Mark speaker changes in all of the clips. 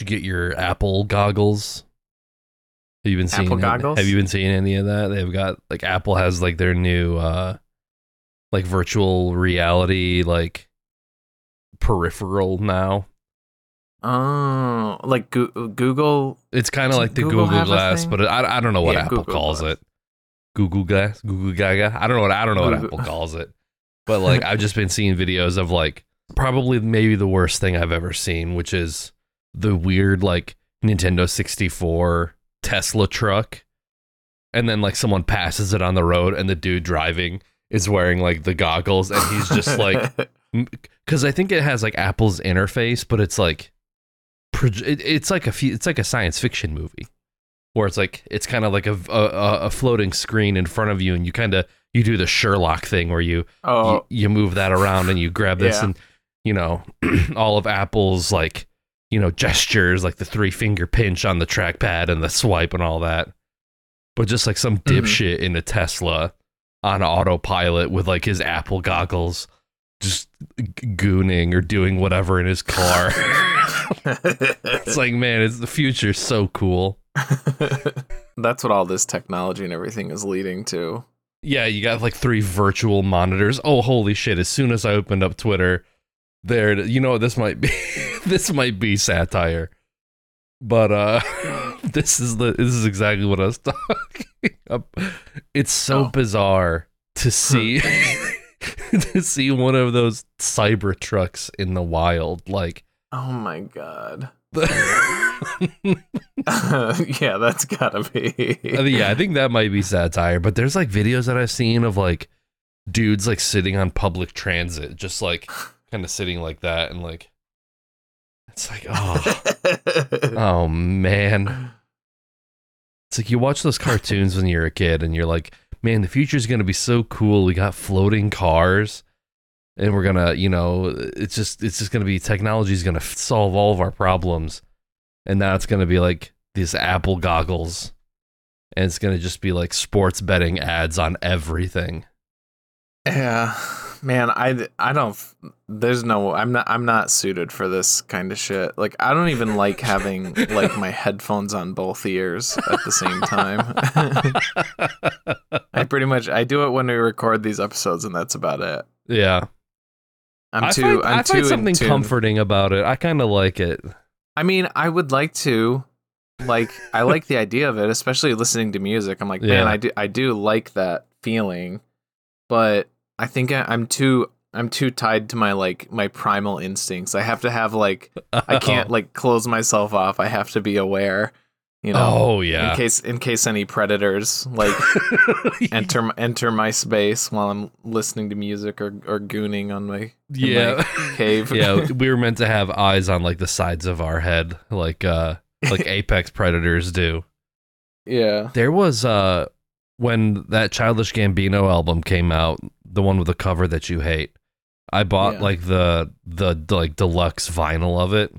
Speaker 1: you get your Apple goggles? Have you been seeing
Speaker 2: Apple
Speaker 1: it?
Speaker 2: goggles?
Speaker 1: Have you been seeing any of that? They've got like Apple has like their new uh like virtual reality like peripheral now.
Speaker 2: Oh, like Goo- Google.
Speaker 1: It's kind of like the
Speaker 2: Google
Speaker 1: Google, Glass, but I, I don't know what
Speaker 2: Yeah,
Speaker 1: Apple
Speaker 2: Google
Speaker 1: calls
Speaker 2: Glass.
Speaker 1: it. Google Glass, Google Gaga. I don't know what I don't know what Apple calls it. But like I've just been seeing videos of like probably maybe the worst thing I've ever seen, which is the weird like Nintendo 64 Tesla truck. And then like someone passes it on the road and the dude driving is wearing like the goggles and he's just like because I think it has like Apple's interface, but it's like it's like a few, it's like a science fiction movie where it's like it's kind of like a, a a floating screen in front of you, and you kind of you do the Sherlock thing where you,
Speaker 2: oh,
Speaker 1: you you move that around and you grab this
Speaker 2: Yeah.
Speaker 1: and you know all of Apple's like you know gestures like the three finger pinch on the trackpad and the swipe and all that, but just like some
Speaker 2: Mhm.
Speaker 1: dipshit in a Tesla on autopilot with like his Apple goggles just gooning or doing whatever in his car. it's like, man, it's the future so cool.
Speaker 2: That's what all this technology and everything is leading to.
Speaker 1: Yeah, you got like three virtual monitors. Oh, holy shit. As soon as I opened up Twitter, there you know what this might be this might be satire. But uh this is the this is exactly what I was talking about. It's so
Speaker 2: Oh.
Speaker 1: bizarre to see to see one of those cyber trucks in the wild like
Speaker 2: Oh my god.
Speaker 1: the
Speaker 2: yeah, that's gotta be.
Speaker 1: I mean, yeah, I think that might be satire, but there's like videos that I've seen of like dudes like sitting on public transit, just like kind of sitting like that, and like it's like, oh, oh man, it's like you watch those cartoons when you're a kid, and you're like, man, the future's gonna be so cool. We got floating cars, and we're gonna, you know, it's just it's just gonna be technology's gonna f- solve all of our problems, and now it's gonna be like these Apple goggles and it's gonna just be like sports betting ads on everything.
Speaker 2: yeah, man, I I don't. There's no. I'm not. I'm not suited for this kind of shit. Like, I don't even like having like my headphones on both ears at the same time. I pretty much I do it when we record these episodes, and that's about it.
Speaker 1: yeah,
Speaker 2: I'm
Speaker 1: I
Speaker 2: too.
Speaker 1: find,
Speaker 2: I'm
Speaker 1: I
Speaker 2: too
Speaker 1: find something comforting about it. I kind of like it.
Speaker 2: I mean, I would like to. Like, I like the idea of it, especially listening to music. I'm like, man, I do. I do like that feeling, but I think I, I'm too. I'm too tied to my like my primal instincts. I have to have like I can't like close myself off. I have to be aware, you know,
Speaker 1: Oh yeah.
Speaker 2: in case in case any predators like enter enter my space while I'm listening to music or or gooning on my
Speaker 1: yeah.
Speaker 2: my cave.
Speaker 1: yeah, we were meant to have eyes on like the sides of our head, like uh, like apex predators do.
Speaker 2: yeah.
Speaker 1: There was uh, when that Childish Gambino album came out, the one with the cover that you hate. I bought
Speaker 2: Yeah.
Speaker 1: like the, the the like deluxe vinyl of it,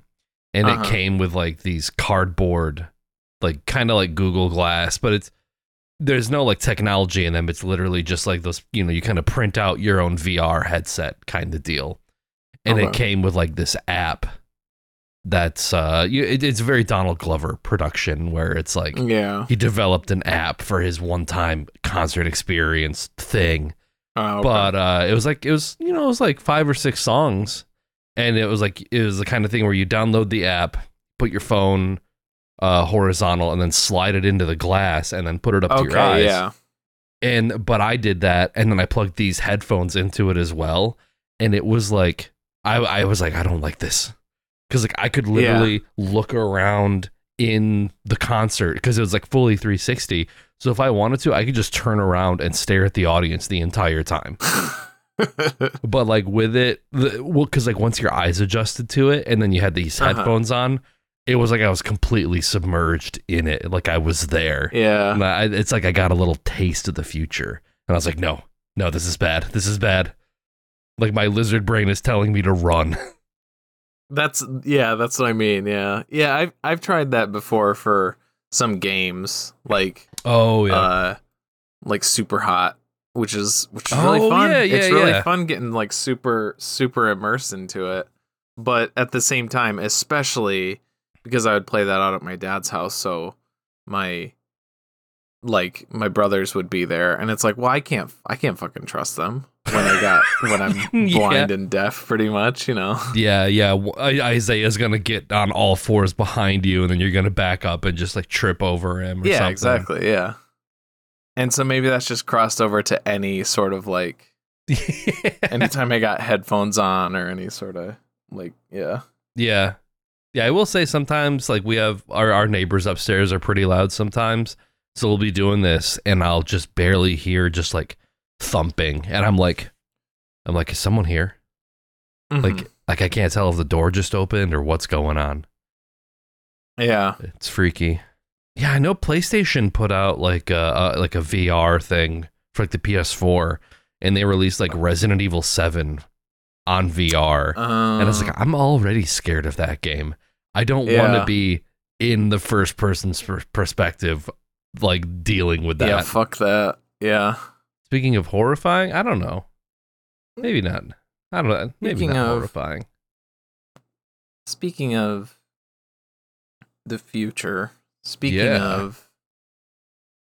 Speaker 1: and
Speaker 2: Uh-huh.
Speaker 1: it came with like these cardboard, like kind of like Google Glass, but it's there's no like technology in them. It's literally just like those, you know, you kind of print out your own VR headset kind of deal, and it came with like this app. That's uh, you, it, it's a very Donald Glover production where it's like
Speaker 2: Yeah.
Speaker 1: he developed an app for his one-time concert experience thing
Speaker 2: Oh, okay.
Speaker 1: but uh it was like it was you know it was like five or six songs and it was like it was the kind of thing where you download the app put your phone uh horizontal and then slide it into the glass and then put it up to your eyes
Speaker 2: okay, yeah.
Speaker 1: and but i did that and then i plugged these headphones into it as well and it was like i i was like i don't like this because like i could literally look around in the concert because it was like fully 360 so if i wanted to i could just turn around and stare at the audience the entire time but like with it the, well because like once your eyes adjusted to it and then you had these
Speaker 2: Uh-huh.
Speaker 1: headphones on it was like i was completely submerged in it like i was there
Speaker 2: yeah.
Speaker 1: and I, it's like I got a little taste of the future, and I was like, no, no, this is bad. This is bad. Like my lizard brain is telling me to run.
Speaker 2: That's yeah, that's what I mean. Yeah. Yeah, I've I've tried that before for some games like
Speaker 1: Oh
Speaker 2: uh like Superhot, which is which is really
Speaker 1: Oh,
Speaker 2: fun.
Speaker 1: yeah, yeah,
Speaker 2: it's really
Speaker 1: yeah.
Speaker 2: fun getting like super super immersed into it. But at the same time, especially because I would play that out at my dad's house. So my like my brothers would be there, and it's like, well, I can't, I can't fucking trust them when I got when I'm
Speaker 1: Yeah.
Speaker 2: blind and deaf, pretty much, you know.
Speaker 1: Yeah, yeah. Isaiah's gonna get on all fours behind you, and then you're gonna back up and just like trip over him. Or
Speaker 2: yeah,
Speaker 1: something.
Speaker 2: exactly. Yeah. And so maybe that's just crossed over to any sort of like anytime I got headphones on or any sort of like yeah.
Speaker 1: Yeah. Yeah, I will say sometimes like we have our, our neighbors upstairs are pretty loud sometimes. So we'll be doing this and I'll just barely hear just like thumping and I'm like I'm like, is someone here?
Speaker 2: Mhm.
Speaker 1: Like like I can't tell if the door just opened or what's going on.
Speaker 2: yeah.
Speaker 1: It's freaky. Yeah, I know PlayStation put out like a, a like a VR thing for like the PS4 and they released like Resident Evil 7 on VR.
Speaker 2: Um,
Speaker 1: And I was like, I'm already scared of that game. I don't want to be in the first person's per- perspective, like dealing with that.
Speaker 2: yeah, fuck that. Yeah.
Speaker 1: Speaking of horrifying, I don't know. Maybe not. I don't know. Maybe
Speaker 2: Speaking
Speaker 1: not
Speaker 2: of-
Speaker 1: horrifying.
Speaker 2: Speaking of the future, speaking
Speaker 1: Yeah.
Speaker 2: of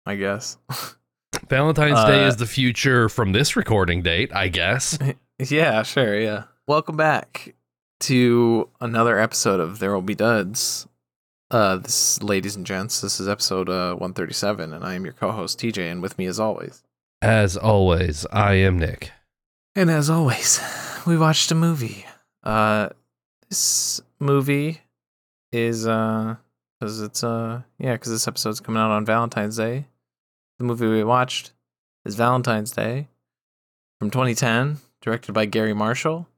Speaker 2: I guess.
Speaker 1: Valentine's Day
Speaker 2: uh,
Speaker 1: is the future from this recording date, I guess.
Speaker 2: yeah, sure, yeah. Welcome back to another episode of There Will Be Duds. Uh this ladies and gents, this is episode uh 137 and I am your co-host TJ and with me as always.
Speaker 1: As always, I am Nick.
Speaker 2: And as always, we watched a movie. Uh this movie is uh cuz it's uh yeah, cuz this episode's coming out on Valentine's Day. The movie we watched is Valentine's Day from 2010, directed by Garry Marshall.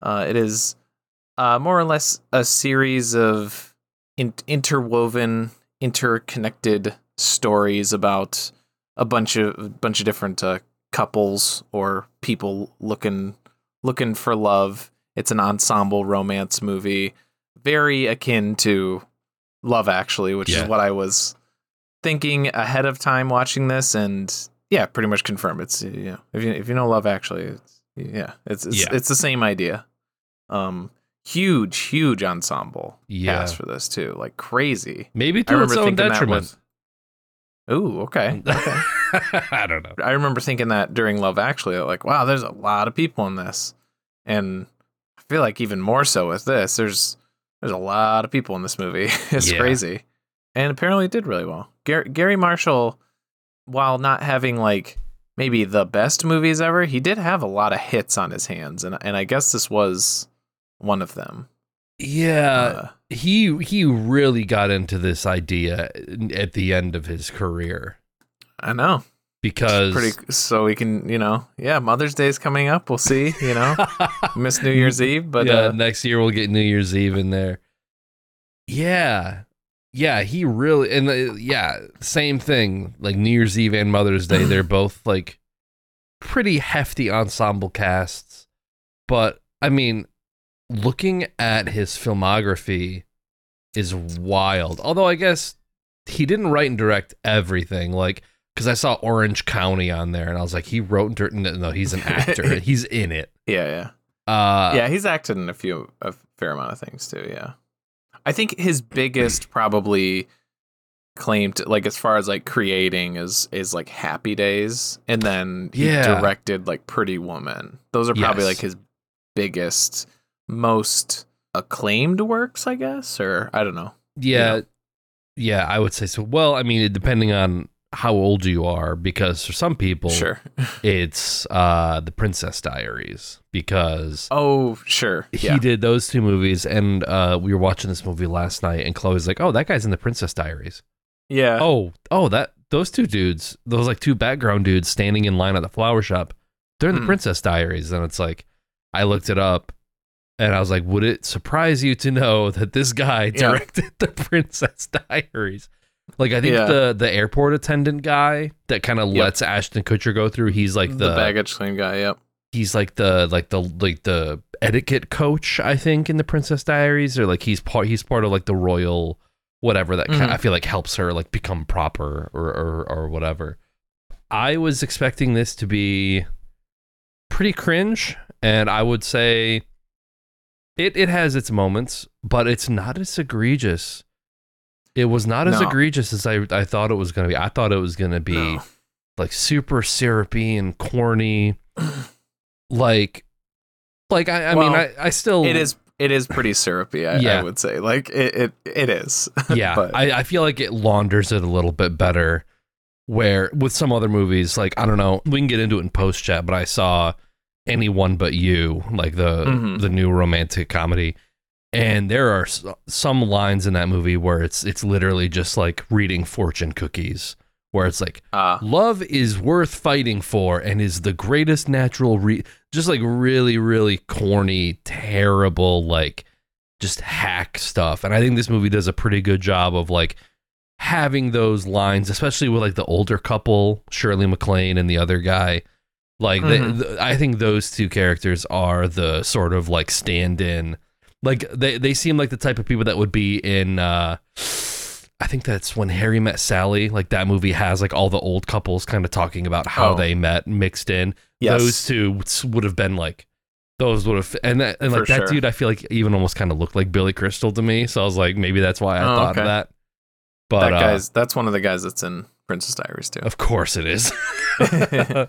Speaker 2: Uh it is uh more or less a series of in- interwoven, interconnected stories about a bunch of bunch of different uh, couples or people looking looking for love. It's an ensemble romance movie, very akin to Love Actually, which
Speaker 1: Yeah.
Speaker 2: is what I was thinking ahead of time watching this, and yeah, pretty much confirm it's you know if you if you know Love Actually, it's, yeah, it's it's,
Speaker 1: Yeah.
Speaker 2: it's the same idea. Um, huge, huge ensemble
Speaker 1: Yeah.
Speaker 2: cast for this too, like crazy.
Speaker 1: Maybe to its own detriment.
Speaker 2: was- Ooh, okay, okay.
Speaker 1: I don't know.
Speaker 2: I remember thinking that during Love Actually, like, wow, there's a lot of people in this, and I feel like even more so with this. There's there's a lot of people in this movie. it's
Speaker 1: Yeah.
Speaker 2: crazy, and apparently it did really well. Garry, Garry Marshall, while not having like maybe the best movies ever, he did have a lot of hits on his hands, and and I guess this was one of them.
Speaker 1: Yeah,
Speaker 2: Uh,
Speaker 1: he he really got into this idea at the end of his career
Speaker 2: I know,
Speaker 1: because
Speaker 2: pretty. So we can, you know, yeah, Mother's Day is coming up. We'll see. You know, miss New Year's Eve, but
Speaker 1: yeah,
Speaker 2: uh,
Speaker 1: next year we'll get New Year's Eve in there. Yeah, yeah, he really and uh, yeah, same thing. Like New Year's Eve and Mother's Day, they're both like pretty hefty ensemble casts. But I mean, looking at his filmography is wild. Although I guess he didn't write and direct everything. Like because I saw Orange County on there, and I was like, he wrote and directed. No, he's an actor. he's in it.
Speaker 2: yeah, yeah.
Speaker 1: Uh,
Speaker 2: yeah, he's acted in a few a fair amount of things too. Yeah, I think his biggest probably claim to like as far as like creating is is like Happy Days, and then he
Speaker 1: Yeah.
Speaker 2: directed like Pretty Woman. Those are probably
Speaker 1: Yes.
Speaker 2: like his biggest, most acclaimed works, I guess, or I don't know.
Speaker 1: Yeah.
Speaker 2: know?
Speaker 1: Yeah, I would say so. Well, I mean, depending on how old you are, because for some people,
Speaker 2: Sure.
Speaker 1: it's uh, The Princess Diaries, because
Speaker 2: Oh, sure.
Speaker 1: he
Speaker 2: Yeah.
Speaker 1: did those two movies. And uh, we were watching this movie last night, and Chloe's like, oh, that guy's in The Princess Diaries.
Speaker 2: Yeah.
Speaker 1: Oh, oh, that those two dudes, those like two background dudes standing in line at the flower shop, they're in The
Speaker 2: Hmm.
Speaker 1: Princess Diaries. And it's like, I looked it up. And I was like, would it surprise you to know that this guy
Speaker 2: Yeah.
Speaker 1: directed the Princess Diaries? Like I think
Speaker 2: Yeah.
Speaker 1: the the airport attendant guy that kind of
Speaker 2: Yep.
Speaker 1: lets Ashton Kutcher go through. He's like
Speaker 2: the,
Speaker 1: the,
Speaker 2: baggage claim guy. Yep.
Speaker 1: he's like the like the like the etiquette coach. I think in the Princess Diaries, or like he's part he's part of like the royal whatever that ki-
Speaker 2: Mhm.
Speaker 1: I feel like helps her like become proper or or or whatever. I was expecting this to be pretty cringe, and I would say It it has its moments, but it's not as egregious. It was not as
Speaker 2: No.
Speaker 1: egregious as I I thought it was gonna be. I thought it was gonna be
Speaker 2: No.
Speaker 1: like super syrupy and corny. like like I, I mean I, I still
Speaker 2: It is it is pretty syrupy, I,
Speaker 1: Yeah.
Speaker 2: I would say. Like it it, it is.
Speaker 1: yeah
Speaker 2: but
Speaker 1: I, I feel like it launders it a little bit better where with some other movies like i don't know we can get into it in post chat but i saw anyone but you like the
Speaker 2: Mhm.
Speaker 1: the new romantic comedy. And there are some lines in that movie where it's it's literally just like reading fortune cookies where it's like
Speaker 2: uh
Speaker 1: love is worth fighting for and is the greatest natural re just like really really corny terrible like just hack stuff. And i think this movie does a pretty good job of like having those lines especially with like the older couple shirley maclaine and the other guy like they-
Speaker 2: Mhm.
Speaker 1: th- i think those two characters are the sort of like stand-in like they, they seem like the type of people that would be in uh I think that's when Harry met Sally. Like that movie has like all the old couples kind of talking about how
Speaker 2: Oh.
Speaker 1: they met mixed in.
Speaker 2: yes.
Speaker 1: Those two would- have been like those would have and that and like
Speaker 2: For
Speaker 1: that
Speaker 2: sure.
Speaker 1: dude I feel like even almost kind of looked like Billy Crystal to me. So I was like maybe that's why I
Speaker 2: Oh,
Speaker 1: thought
Speaker 2: okay.
Speaker 1: of that. But
Speaker 2: that
Speaker 1: uh,
Speaker 2: guy's that's one of the guys that's in Princess Diaries too.
Speaker 1: of course it is.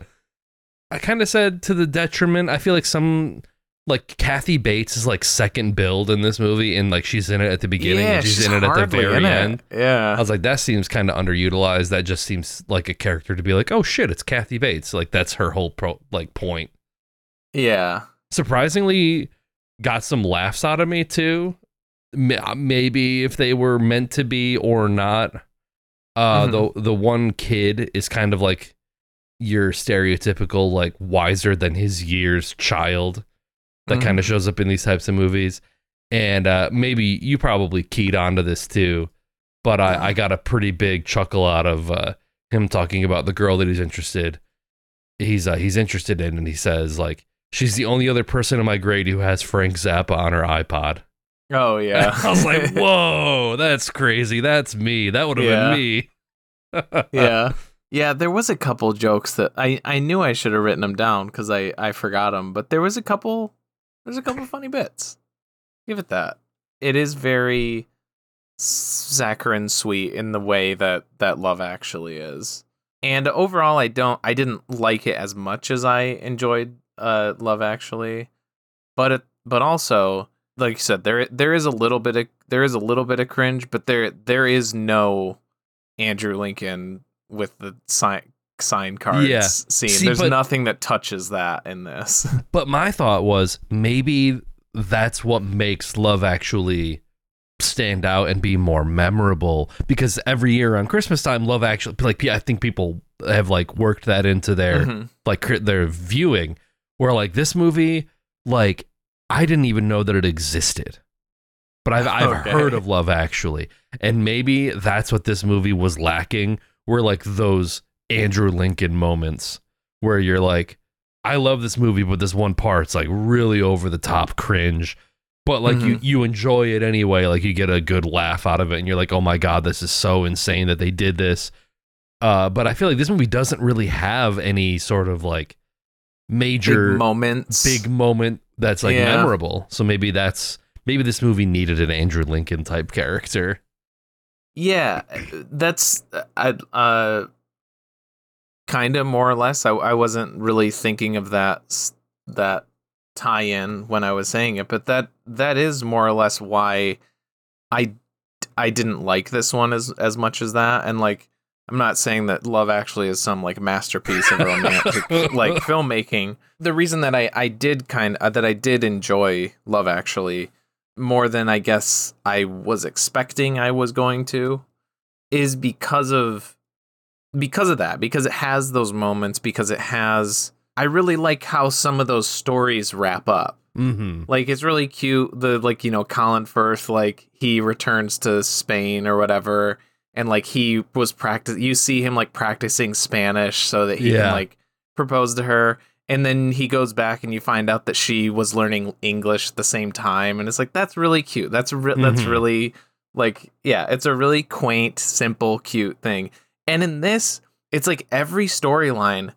Speaker 1: I kind of said to the detriment. I feel like some like Kathy Bates is like second billed in this movie, and like she's in it at the beginning
Speaker 2: yeah,
Speaker 1: and she's,
Speaker 2: she's
Speaker 1: in it at the very end.
Speaker 2: Yeah.
Speaker 1: I was like, that seems kind of underutilized. That just seems like a character to be like, oh shit, it's Kathy Bates. Like that's her whole pro like point.
Speaker 2: yeah.
Speaker 1: Surprisingly, got some laughs out of me too. Maybe if they were meant to be or not. Uh,
Speaker 2: Mhm.
Speaker 1: the the one kid is kind of like your stereotypical like wiser than his years child that
Speaker 2: Mhm.
Speaker 1: kind of shows up in these types of movies. And uh, maybe you probably keyed onto this too, but I, I got a pretty big chuckle out of uh, him talking about the girl that he's interested. He's uh, he's interested in, and he says like she's the only other person in my grade who has Frank Zappa on her iPod.
Speaker 2: Oh yeah.
Speaker 1: I was like, whoa, that's crazy. That's me. That would have
Speaker 2: Yeah.
Speaker 1: been me.
Speaker 2: yeah. Yeah, there was a couple jokes that I, I knew I should have written them down because I, I forgot them, but there was a couple there's a couple funny bits. Give it that. It is very saccharine sweet in the way that that Love Actually is. And overall, I don't I didn't like it as much as I enjoyed uh, Love Actually, but it, but also like you said, there there is a little bit of there is a little bit of cringe, but there there is no Andrew Lincoln with the sign sign cards
Speaker 1: Yeah.
Speaker 2: scene.
Speaker 1: See,
Speaker 2: There's
Speaker 1: but-
Speaker 2: nothing that touches that in this.
Speaker 1: But my thought was maybe that's what makes Love Actually stand out and be more memorable because every year on Christmas time, Love Actually, like I think people have like worked that into their
Speaker 2: Mhm.
Speaker 1: like their viewing. Where like this movie, like I didn't even know that it existed, but I've I've
Speaker 2: Okay.
Speaker 1: heard of Love Actually, and maybe that's what this movie was lacking. Were like those Andrew Lincoln moments where you're like, I love this movie, but this one part's like really over the top cringe. But like you, you enjoy it anyway. Like you get a good laugh out of it, and you're like, "Oh my god, this is so insane that they did this." Uh, but I feel like this movie doesn't really have any sort of like major
Speaker 2: Big moments.
Speaker 1: big moment that's like
Speaker 2: Yeah.
Speaker 1: memorable. So maybe that's maybe this movie needed an Andrew Lincoln type character.
Speaker 2: Yeah, that's I uh kind of more or less. I I wasn't really thinking of that that tie-in when I was saying it, but that that is more or less why I I didn't like this one as as much as that and like I'm not saying that Love Actually is some like masterpiece of romantic like filmmaking. The reason that I I did kind uh, that I did enjoy Love Actually more than I guess I was expecting I was going to is because of because of that because it has those moments because it has I really like how some of those stories wrap up.
Speaker 1: Mm-hmm.
Speaker 2: Like it's really cute the like you know Colin Firth like he returns to Spain or whatever and like he was practice you see him like practicing Spanish so that he
Speaker 1: Yeah.
Speaker 2: can like propose to her and then he goes back and you find out that she was learning English at the same time and it's like that's really cute. That's re- that's
Speaker 1: Mhm.
Speaker 2: really like yeah, it's a really quaint, simple, cute thing. And in this, it's like every storyline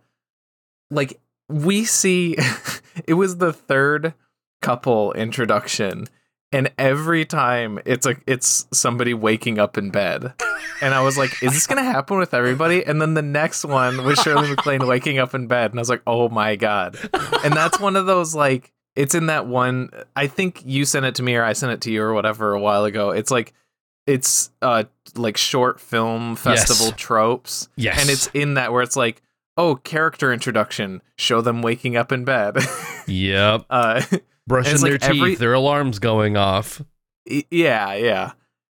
Speaker 2: like we see it was the third couple introduction and every time it's like it's somebody waking up in bed. And i was like is this gonna happen with everybody? And then the next one was shirley maclaine waking up in bed. And i was like oh my god. And that's one of those like it's in that one i think you sent it to me or i sent it to you or whatever a while ago. It's like it's uh like short film festival
Speaker 1: Yes.
Speaker 2: tropes.
Speaker 1: Yes.
Speaker 2: and it's in that where it's like oh character introduction. Show them waking up in bed.
Speaker 1: Yep.
Speaker 2: uh
Speaker 1: Brushing their
Speaker 2: like
Speaker 1: teeth,
Speaker 2: every-
Speaker 1: their alarms going off.
Speaker 2: Yeah, yeah.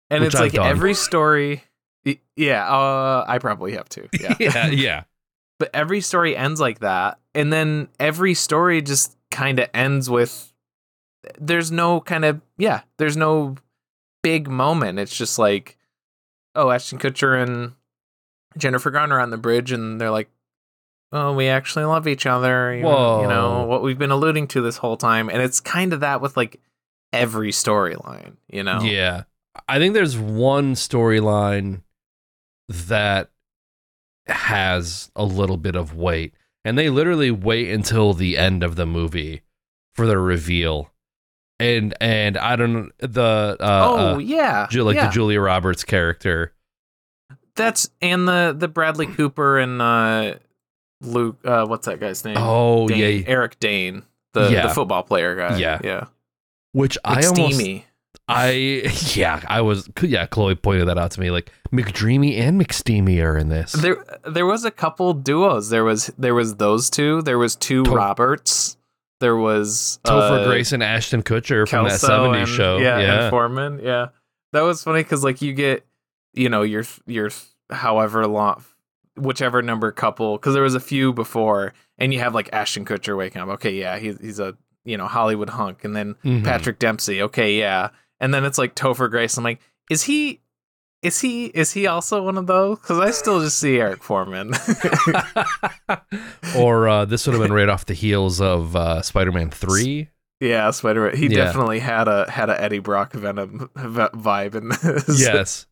Speaker 2: And
Speaker 1: Which
Speaker 2: it's
Speaker 1: I've
Speaker 2: like
Speaker 1: done.
Speaker 2: every story yeah, uh I probably have to. Yeah.
Speaker 1: yeah, yeah.
Speaker 2: but every story ends like that. And then every story just kind of ends with there's no kind of yeah, there's no big moment. It's just like oh, Ashton Kutcher and Jennifer Garner on the bridge and they're like Oh, we actually love each other. You, know- you know what we've been alluding to this whole time, and it's kind of that with like every storyline. You know,
Speaker 1: Yeah. I think there's one storyline that has a little bit of weight. And they literally wait until the end of the movie for the reveal. And and I don't know the uh,
Speaker 2: oh
Speaker 1: uh,
Speaker 2: yeah,
Speaker 1: Ju- like
Speaker 2: yeah.
Speaker 1: the Julia Roberts character.
Speaker 2: That's and the the Bradley Cooper and uh Luke. Uh, what's that guy's name?
Speaker 1: Oh
Speaker 2: Dane,
Speaker 1: yeah,
Speaker 2: Eric Dane, the
Speaker 1: Yeah.
Speaker 2: the football player guy.
Speaker 1: Yeah.
Speaker 2: yeah.
Speaker 1: which I almost I yeah, I was yeah, Chloe pointed that out to me like McDreamy and McSteamy are in this.
Speaker 2: There there was a couple duos. There was there was those two. There was two
Speaker 1: To-
Speaker 2: Roberts. There was
Speaker 1: Topher
Speaker 2: uh,
Speaker 1: Grace and Ashton Kutcher from that
Speaker 2: Kelso
Speaker 1: 70s
Speaker 2: and-
Speaker 1: show.
Speaker 2: Yeah,
Speaker 1: Yeah.
Speaker 2: and Forman. Yeah, that was funny because like you get, you know, your your however long, whichever number couple, because there was a few before, and you have like Ashton Kutcher waking up. Okay, yeah, he's he's a you know Hollywood hunk, and then
Speaker 1: Mhm.
Speaker 2: Patrick Dempsey. Okay, yeah, and then it's like Topher Grace. I'm like, is he? Is he is he also one of those? Because I still just see Eric Forman.
Speaker 1: or uh, this would have been right off the heels of uh, Spider-Man Three.
Speaker 2: yeah, Spider. Man. He
Speaker 1: Yeah.
Speaker 2: definitely had a had a Eddie Brock Venom vibe in this.
Speaker 1: yes.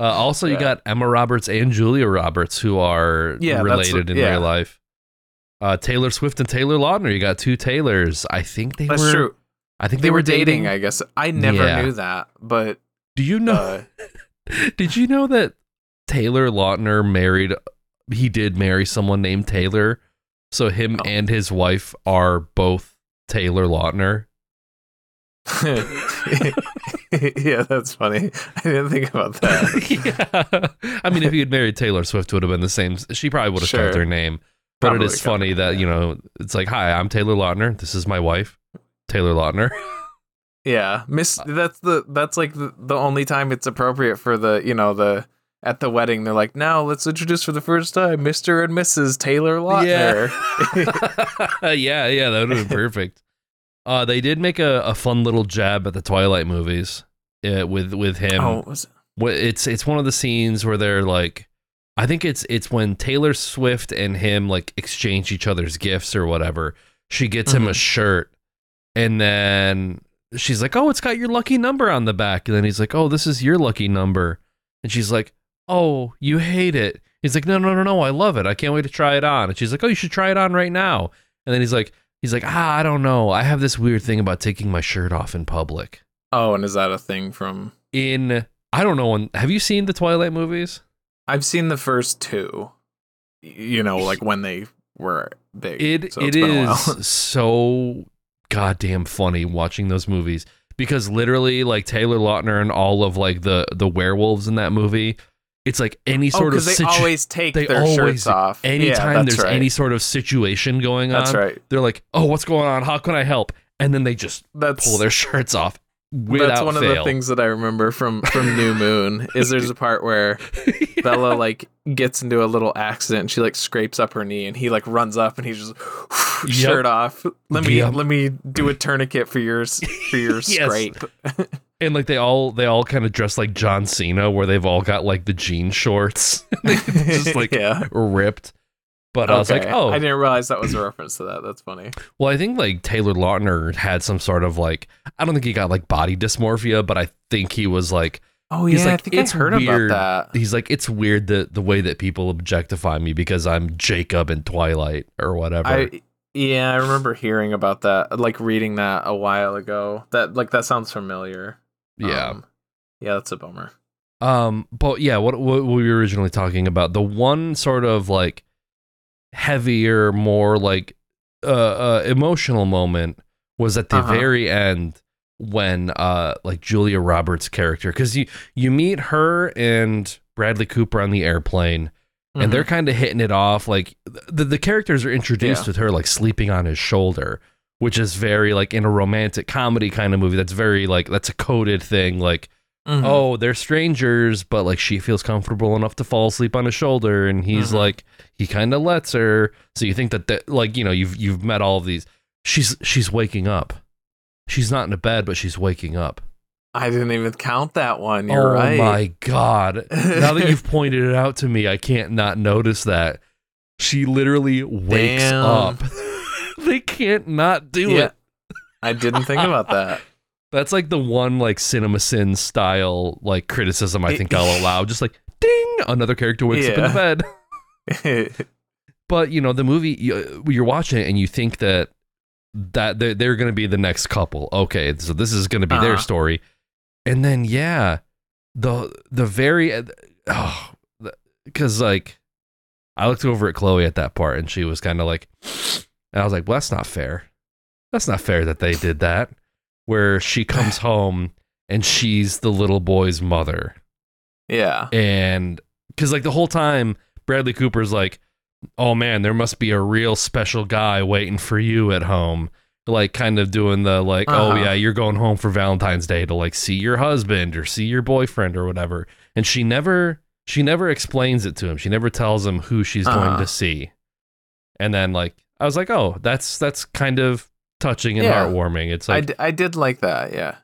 Speaker 1: Uh, also, you got Emma Roberts and Julia Roberts, who are
Speaker 2: Yeah,
Speaker 1: related in
Speaker 2: yeah.
Speaker 1: real life. Uh, Taylor Swift and Taylor Lautner. You got two Taylors. I think they
Speaker 2: that's
Speaker 1: were.
Speaker 2: true.
Speaker 1: I think
Speaker 2: They, were dating, I guess. I never
Speaker 1: Yeah.
Speaker 2: knew that, but
Speaker 1: Do you know?
Speaker 2: uh,
Speaker 1: Did you know that Taylor Lautner married? He did marry someone named Taylor. So him
Speaker 2: Oh.
Speaker 1: and his wife are both Taylor Lautner.
Speaker 2: yeah, that's funny. I didn't think about that.
Speaker 1: yeah. I mean, if he had married Taylor Swift, would have been the same. She probably would have
Speaker 2: Sure.
Speaker 1: kept her name. But
Speaker 2: Probably
Speaker 1: it is funny that you know it's like, hi, I'm Taylor Lautner. This is my wife, Taylor Lautner.
Speaker 2: Yeah, Miss.
Speaker 1: Uh,
Speaker 2: That's the that's like the, the only time it's appropriate for the you know the at the wedding. They're like, now let's introduce for the first time Mister and Mrs. Taylor Lautner.
Speaker 1: yeah, yeah, that would have been perfect. Uh, they did make a, a fun little jab at the Twilight movies uh, with with him.
Speaker 2: oh, was
Speaker 1: Wh- it's it's one of the scenes where they're like I think it's it's when Taylor Swift and him like exchange each other's gifts or whatever. She gets him a
Speaker 2: Mhm.
Speaker 1: shirt and then she's like, "Oh, it's got your lucky number on the back." And then he's like, "Oh, this is your lucky number." And she's like, "Oh, you hate it." He's like, "No, no, no, no, I love it. I can't wait to try it on." And she's like, "Oh, you should try it on right now." And then he's like he's like, "Ah, I don't know. I have this weird thing about taking my shirt off in public."
Speaker 2: oh, and is that a thing from?
Speaker 1: In I don't know when have you seen the Twilight movies?
Speaker 2: I've seen the first two. You know, like when they were big.
Speaker 1: It
Speaker 2: so
Speaker 1: it
Speaker 2: it's been a while.
Speaker 1: is so goddamn funny watching those movies because literally like Taylor Lautner and all of like the the werewolves in that movie, it's like any
Speaker 2: Oh,
Speaker 1: sort of
Speaker 2: because they always take
Speaker 1: they
Speaker 2: their
Speaker 1: always-
Speaker 2: shirts off.
Speaker 1: anytime
Speaker 2: yeah,
Speaker 1: there's
Speaker 2: right.
Speaker 1: any sort of situation going on,
Speaker 2: That's right.
Speaker 1: they're like, "Oh, what's going on? How can I help?" And then they just
Speaker 2: That's
Speaker 1: pull their shirts off without
Speaker 2: that's one
Speaker 1: fail.
Speaker 2: of the things that I remember from from New Moon is there's a part where Bella like gets into a little accident and she like scrapes up her knee and he like runs up and he's just shirt off. Let me
Speaker 1: Yep.
Speaker 2: let me do a tourniquet for your for your
Speaker 1: Yes.
Speaker 2: scrape.
Speaker 1: And like they all they all kind of dress like John Cena, where they've all got like the jean shorts, just like
Speaker 2: yeah.
Speaker 1: ripped. But I was like, oh,
Speaker 2: I didn't realize that was a reference to that. That's funny.
Speaker 1: Well, I think like Taylor Lautner had some sort of like I don't think he got like body dysmorphia, but I think he was like
Speaker 2: Oh
Speaker 1: He's
Speaker 2: yeah,
Speaker 1: like,
Speaker 2: I think
Speaker 1: "It's
Speaker 2: I heard
Speaker 1: weird."
Speaker 2: about that.
Speaker 1: he's like it's weird the the way that people objectify me because I'm Jacob in Twilight or whatever.
Speaker 2: I Yeah, I remember hearing about that, like reading that a while ago. That like that sounds familiar.
Speaker 1: Yeah.
Speaker 2: Um, yeah, that's a bummer.
Speaker 1: Um, but yeah, what what we were originally talking about, the one sort of like heavier, more like uh, uh emotional moment was at the
Speaker 2: Uh-huh.
Speaker 1: very end when uh like Julia Roberts' character cuz you you meet her and Bradley Cooper on the airplane and they're kind of hitting it off like the the characters are introduced
Speaker 2: Yeah.
Speaker 1: with her like sleeping on his shoulder which is very like in a romantic comedy kind of movie that's very like that's a coded thing like
Speaker 2: Mhm.
Speaker 1: oh, they're strangers, but like she feels comfortable enough to fall asleep on his shoulder, and he's
Speaker 2: Mhm.
Speaker 1: like he kind of lets her. So you think that that like you know you've you've met all of these. She's she's waking up. She's not in a bed, but she's waking up.
Speaker 2: I didn't even count that one. You're
Speaker 1: oh
Speaker 2: right.
Speaker 1: my god! now that you've pointed it out to me, I can't not notice that she literally wakes
Speaker 2: Damn.
Speaker 1: up. they can't not do
Speaker 2: Yeah.
Speaker 1: it.
Speaker 2: I didn't think about that.
Speaker 1: That's like the one like cinema sin style like criticism I think I'll allow. Just like ding, another character wakes up in the bed. But you know the movie you, you're watching it and you think that that they're, they're going to be the next couple. Okay, so this is going to be their
Speaker 2: Uh-huh.
Speaker 1: story, and then yeah, the the very oh because like I looked over at Chloe at that part and she was kind of like, and I was like, well, that's not fair. That's not fair that they did that. Where she comes home and she's the little boy's mother
Speaker 2: yeah.
Speaker 1: and because like the whole time bradley cooper's like oh man there must be a real special guy waiting for you at home like kind of doing the like oh
Speaker 2: Uh-huh.
Speaker 1: yeah you're going home for valentine's day to like see your husband or see your boyfriend or whatever and she never she never explains it to him she never tells him who she's going
Speaker 2: Uh-huh.
Speaker 1: to see and then like i was like oh that's that's kind of touching and
Speaker 2: Yeah.
Speaker 1: heartwarming it's
Speaker 2: I,
Speaker 1: like
Speaker 2: d- I did like that. Yeah.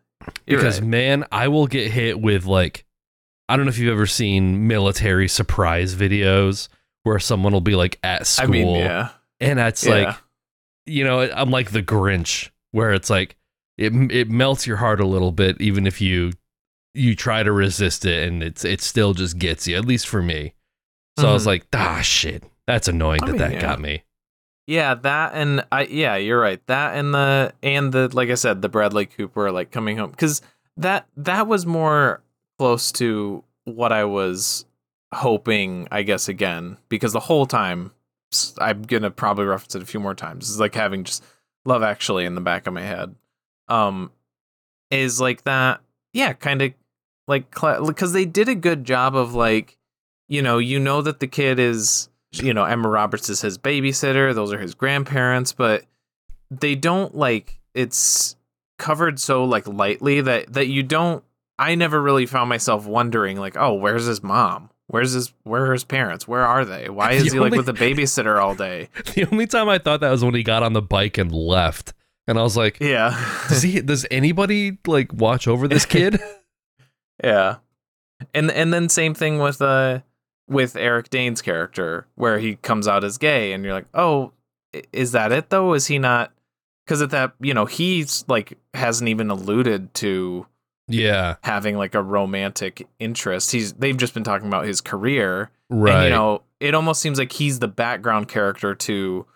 Speaker 2: You're
Speaker 1: because
Speaker 2: right.
Speaker 1: man, I will get hit with like I don't know if you've ever seen military surprise videos where someone will be like at
Speaker 2: I
Speaker 1: school
Speaker 2: mean, yeah.
Speaker 1: and it's
Speaker 2: Yeah.
Speaker 1: like you know, I'm like the Grinch where it's like it it melts your heart a little bit even if you you try to resist it and it's it still just gets you at least for me. So I was
Speaker 2: Mhm.
Speaker 1: like, "Ah shit. That's annoying
Speaker 2: I
Speaker 1: that
Speaker 2: mean,
Speaker 1: that
Speaker 2: yeah.
Speaker 1: got me."
Speaker 2: Yeah, that and I yeah, you're right. That and the and the like I said, the Bradley Cooper like coming home cuz that that was more close to what I was hoping, I guess again, because the whole time I'm going to probably reference it a few more times. It's like having just Love Actually in the back of my head. Um is like that yeah, kind of like because they did a good job of like you know, you know that the kid is you know, Emma Roberts is his babysitter, those are his grandparents, but they don't like it's covered so like lightly that that you don't I never really found myself wondering like, "Oh, where's his mom? Where's his where are his parents? Where are they? Why is
Speaker 1: The
Speaker 2: he like with a babysitter all day?"
Speaker 1: The only time I thought that was when he got on the bike and left. And I was like,
Speaker 2: Yeah.
Speaker 1: does he does anybody like watch over this kid?
Speaker 2: Yeah. And and then same thing with uh with Eric Dane's character where he comes out as gay and you're like, "Oh, is that it though? Is he not cuz at that, you know, he's like hasn't even alluded to
Speaker 1: yeah,
Speaker 2: having like a romantic interest. He's they've just been talking about his career
Speaker 1: right.
Speaker 2: and you know, it almost seems like he's the background character to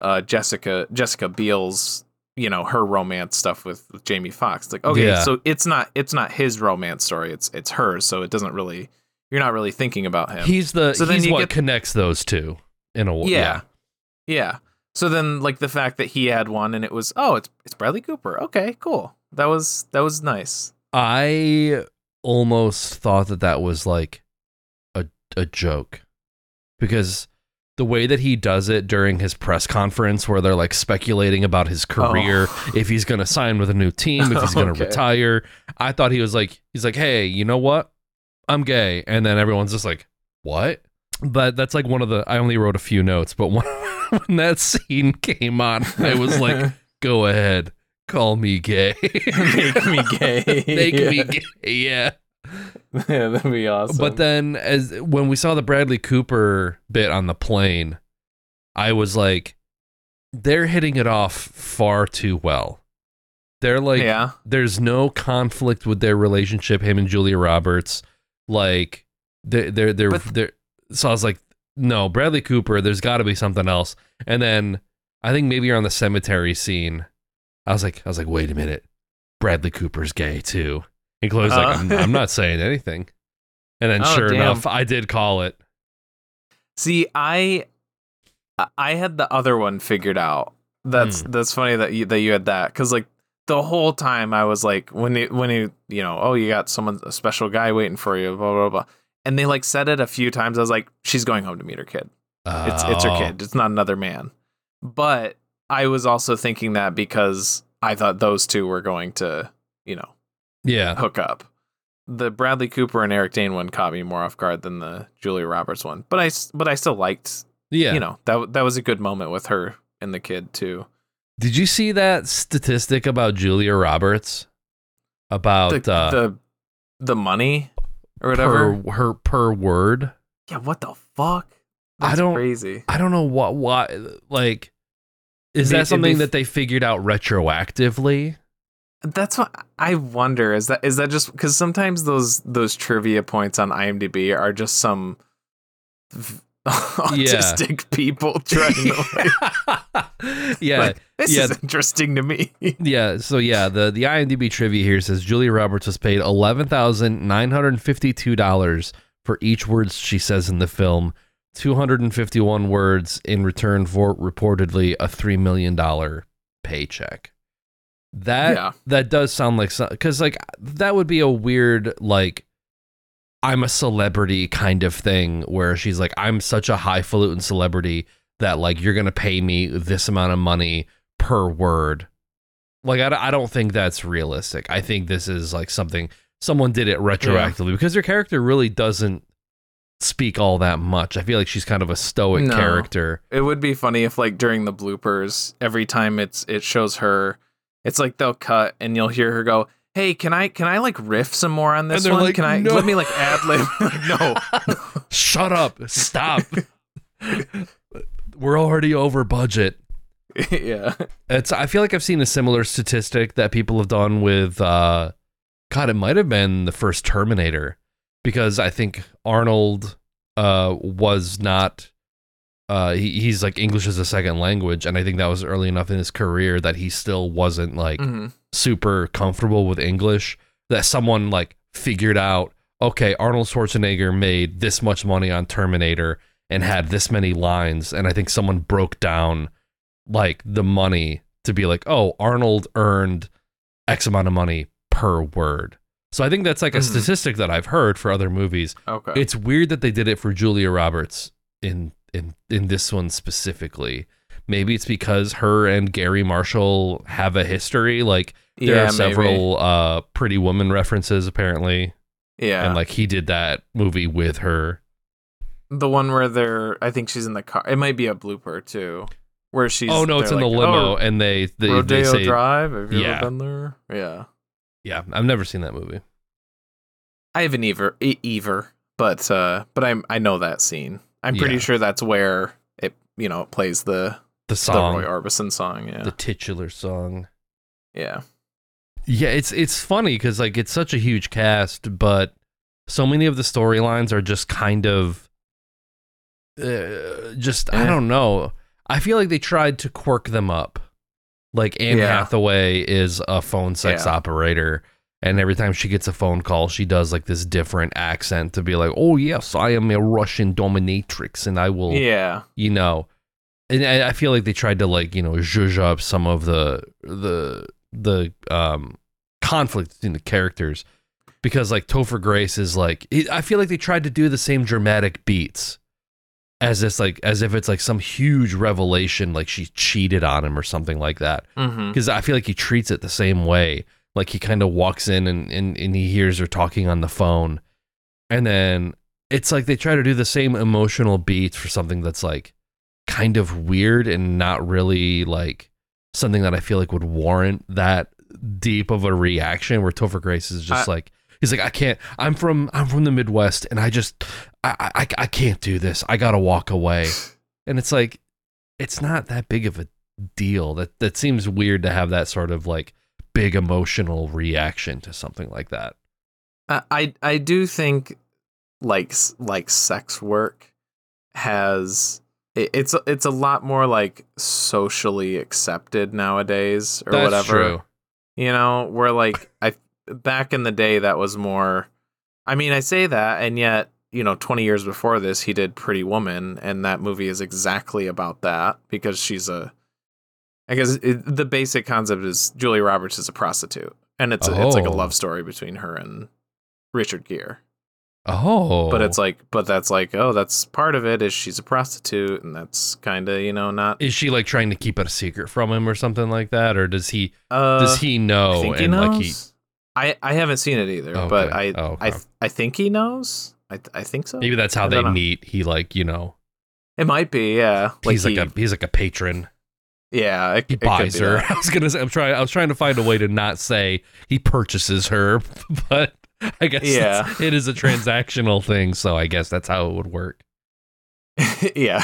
Speaker 2: uh Jessica Jessica Biel's you know her romance stuff with, with Jamie Foxx. Like okay,
Speaker 1: Yeah.
Speaker 2: so it's not it's not his romance story. It's it's hers. So it doesn't really you're not really thinking about him.
Speaker 1: he's the
Speaker 2: So
Speaker 1: he's what
Speaker 2: get-
Speaker 1: connects those two in a way.
Speaker 2: yeah. yeah, So then like the fact that he had one and it was oh it's it's Bradley Cooper. Okay, cool. That was that was nice.
Speaker 1: I almost thought that that was like a a joke because the way that he does it during his press conference where they're like speculating about his career
Speaker 2: Oh.
Speaker 1: if he's going to sign with a new team if he's going to
Speaker 2: Okay.
Speaker 1: retire i thought he was like he's like hey you know what i'm gay and then everyone's just like what but that's like one of the i only wrote a few notes but when, when that scene came on i was like go ahead call me gay
Speaker 2: Make me gay.
Speaker 1: make me
Speaker 2: Yeah.
Speaker 1: gay yeah
Speaker 2: yeah, that'd be awesome.
Speaker 1: but then as when we saw the Bradley Cooper bit on the plane, I was like they're hitting it off far too well. They're like
Speaker 2: yeah,
Speaker 1: there's no conflict with their relationship him and Julia Roberts. Like they're they're they're, they're so I was like no, Bradley Cooper, there's got to be something else. And then I think maybe around the cemetery scene, I was like, I was like, wait a minute, Bradley Cooper's gay too. And Chloe's like,
Speaker 2: Uh.
Speaker 1: I'm, I'm not saying anything. And then
Speaker 2: Oh,
Speaker 1: sure
Speaker 2: damn.
Speaker 1: enough, I did call it.
Speaker 2: See, I I had the other one figured out. That's
Speaker 1: Hmm.
Speaker 2: that's funny that you that you had that because like the whole time I was like when it when you you know oh you got someone a special guy waiting for you blah blah blah and they like said it a few times I was like she's going home to meet her kid it's it's her kid it's not another man but I was also thinking that because I thought those two were going to you know
Speaker 1: Yeah.
Speaker 2: hook up. The Bradley Cooper and Eric Dane one caught me more off guard than the Julia Roberts one, but I but I still liked
Speaker 1: Yeah.
Speaker 2: you know that that was a good moment with her and the kid too.
Speaker 1: Did you see that statistic about Julia Roberts? About
Speaker 2: The
Speaker 1: uh,
Speaker 2: the the money or whatever.
Speaker 1: per her per word.
Speaker 2: yeah, what the fuck?
Speaker 1: I don't-
Speaker 2: crazy.
Speaker 1: I don't know what why like is that something that they figured out retroactively?
Speaker 2: That's what I wonder. Is that is that just because sometimes those those trivia points on IMDb are just some autistic people trying to
Speaker 1: yeah.
Speaker 2: like, this
Speaker 1: yeah.
Speaker 2: is interesting to me.
Speaker 1: Yeah, so yeah, the the IMDb trivia here says Julia Roberts was paid eleven thousand nine hundred and fifty two dollars for each word she says in the film, two hundred and fifty one words in return for reportedly a three million dollar paycheck. That
Speaker 2: yeah.
Speaker 1: that does sound like because like that would be a weird like I'm a celebrity kind of thing where she's like I'm such a highfalutin celebrity that like you're gonna pay me this amount of money per word. Like I, I don't think that's realistic. I think this is like something someone did it retroactively because her character really doesn't speak all that much. I feel like she's kind of a stoic
Speaker 2: No.
Speaker 1: character.
Speaker 2: It would be funny if like during the bloopers, every time it's it shows her, it's like they'll cut and you'll hear her go, "Hey, can I can I like riff some more on this one?
Speaker 1: like,
Speaker 2: can I
Speaker 1: "No."
Speaker 2: let me like ad lib?" no,
Speaker 1: Shut up. Stop. We're already over budget.
Speaker 2: yeah,
Speaker 1: It's I feel like I've seen a similar statistic that people have done with uh God, it might have been the first Terminator because I think Arnold uh was not uh he, he's like English as a second language and I think that was early enough in his career that he still wasn't like
Speaker 2: Mhm.
Speaker 1: super comfortable with English that someone like figured out okay Arnold Schwarzenegger made this much money on Terminator and had this many lines and I think someone broke down like the money to be like oh Arnold earned x amount of money per word so I think that's like a
Speaker 2: Mhm.
Speaker 1: statistic that I've heard for other movies
Speaker 2: okay,
Speaker 1: it's weird that they did it for Julia Roberts in in in this one specifically maybe it's because her and Garry Marshall have a history like there
Speaker 2: yeah,
Speaker 1: are
Speaker 2: maybe.
Speaker 1: several uh pretty woman references apparently
Speaker 2: yeah,
Speaker 1: and like he did that movie with her
Speaker 2: the one where they're, I think she's in the car. It might be a blooper too, where she's.
Speaker 1: oh no it's in
Speaker 2: they're
Speaker 1: the limo
Speaker 2: "Oh,
Speaker 1: and they they, they say
Speaker 2: Drive. Have you
Speaker 1: Yeah.
Speaker 2: ever been there? Yeah,
Speaker 1: yeah i've never seen that movie
Speaker 2: I haven't either, e- Ever, but uh, but I'm I know that scene. I'm pretty
Speaker 1: Yeah.
Speaker 2: sure that's where it you know it plays the
Speaker 1: the song
Speaker 2: the Roy Orbison song. Yeah,
Speaker 1: the titular song
Speaker 2: yeah,
Speaker 1: yeah it's it's funny because like it's such a huge cast but so many of the storylines are just kind of uh, just i
Speaker 2: Eh.
Speaker 1: don't know i feel like they tried to quirk them up like anne
Speaker 2: Yeah.
Speaker 1: hathaway is a phone sex
Speaker 2: Yeah.
Speaker 1: operator and every time she gets a phone call she does like this different accent to be like oh yes i am a russian dominatrix and i will
Speaker 2: yeah,
Speaker 1: you know and I, feel like they tried to like you know zhuzh up some of the the the um conflict between the characters because like Topher Grace is like I feel like they tried to do the same dramatic beats as this like as if it's like some huge revelation like she cheated on him or something like that
Speaker 2: mm-hmm.
Speaker 1: because I feel like he treats it the same way. Like he kind of walks in and, and, and he hears her talking on the phone. And then it's like they try to do the same emotional beats for something that's like kind of weird and not really like something that I feel like would warrant that deep of a reaction where Topher Grace is just
Speaker 2: I-
Speaker 1: like he's like I can't I'm from I'm from the Midwest and I just I, I I can't do this. I gotta walk away. And it's like it's not that big of a deal. That that seems weird to have that sort of like big emotional reaction to something like that.
Speaker 2: I I I do think like like sex work has it, it's it's a lot more like socially accepted nowadays or
Speaker 1: That's
Speaker 2: whatever.
Speaker 1: true.
Speaker 2: You know, where like I back in the day that was more I mean, I say that and yet, you know, 20 years before this he did Pretty Woman and that movie is exactly about that because she's a I guess it, the basic concept is Julia Roberts is a prostitute and it's a, it's like a
Speaker 1: Oh.
Speaker 2: love story between her and Richard Gere.
Speaker 1: Oh,
Speaker 2: But it's like but that's like oh, that's part of it is she's a prostitute and that's kind of, you know, not
Speaker 1: is she like trying to keep it a secret from him or something like that, or does he
Speaker 2: uh
Speaker 1: does he
Speaker 2: I
Speaker 1: know
Speaker 2: think he knows.
Speaker 1: like he?
Speaker 2: I I haven't seen it either, but I
Speaker 1: Oh,
Speaker 2: I
Speaker 1: okay.
Speaker 2: I think he knows. I I think so.
Speaker 1: Maybe that's how
Speaker 2: I
Speaker 1: they meet. He like you know
Speaker 2: It might be, yeah.
Speaker 1: he's like a he's like a patron.
Speaker 2: Yeah. It,
Speaker 1: He
Speaker 2: it could
Speaker 1: buys her.
Speaker 2: that.
Speaker 1: I was gonna say I'm trying I was trying to find a way to not say he purchases her, but I guess
Speaker 2: Yeah.
Speaker 1: it's- a transactional thing, so I guess that's how it would work.
Speaker 2: yeah.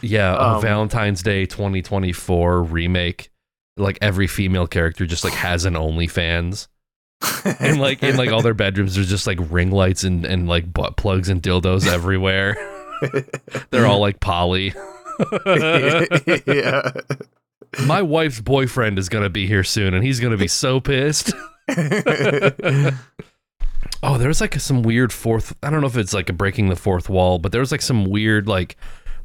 Speaker 1: Yeah,
Speaker 2: Um,
Speaker 1: Valentine's Day 2024 remake. Like every female character just like has an OnlyFans, and like in like all their bedrooms, there's just like ring lights and and like butt plugs and dildos everywhere. They're all like poly.
Speaker 2: Yeah.
Speaker 1: My wife's boyfriend is gonna be here soon, and he's gonna be so pissed. Oh, there was like some weird fourth. I don't know if it's like a breaking the fourth wall, but there was like some weird like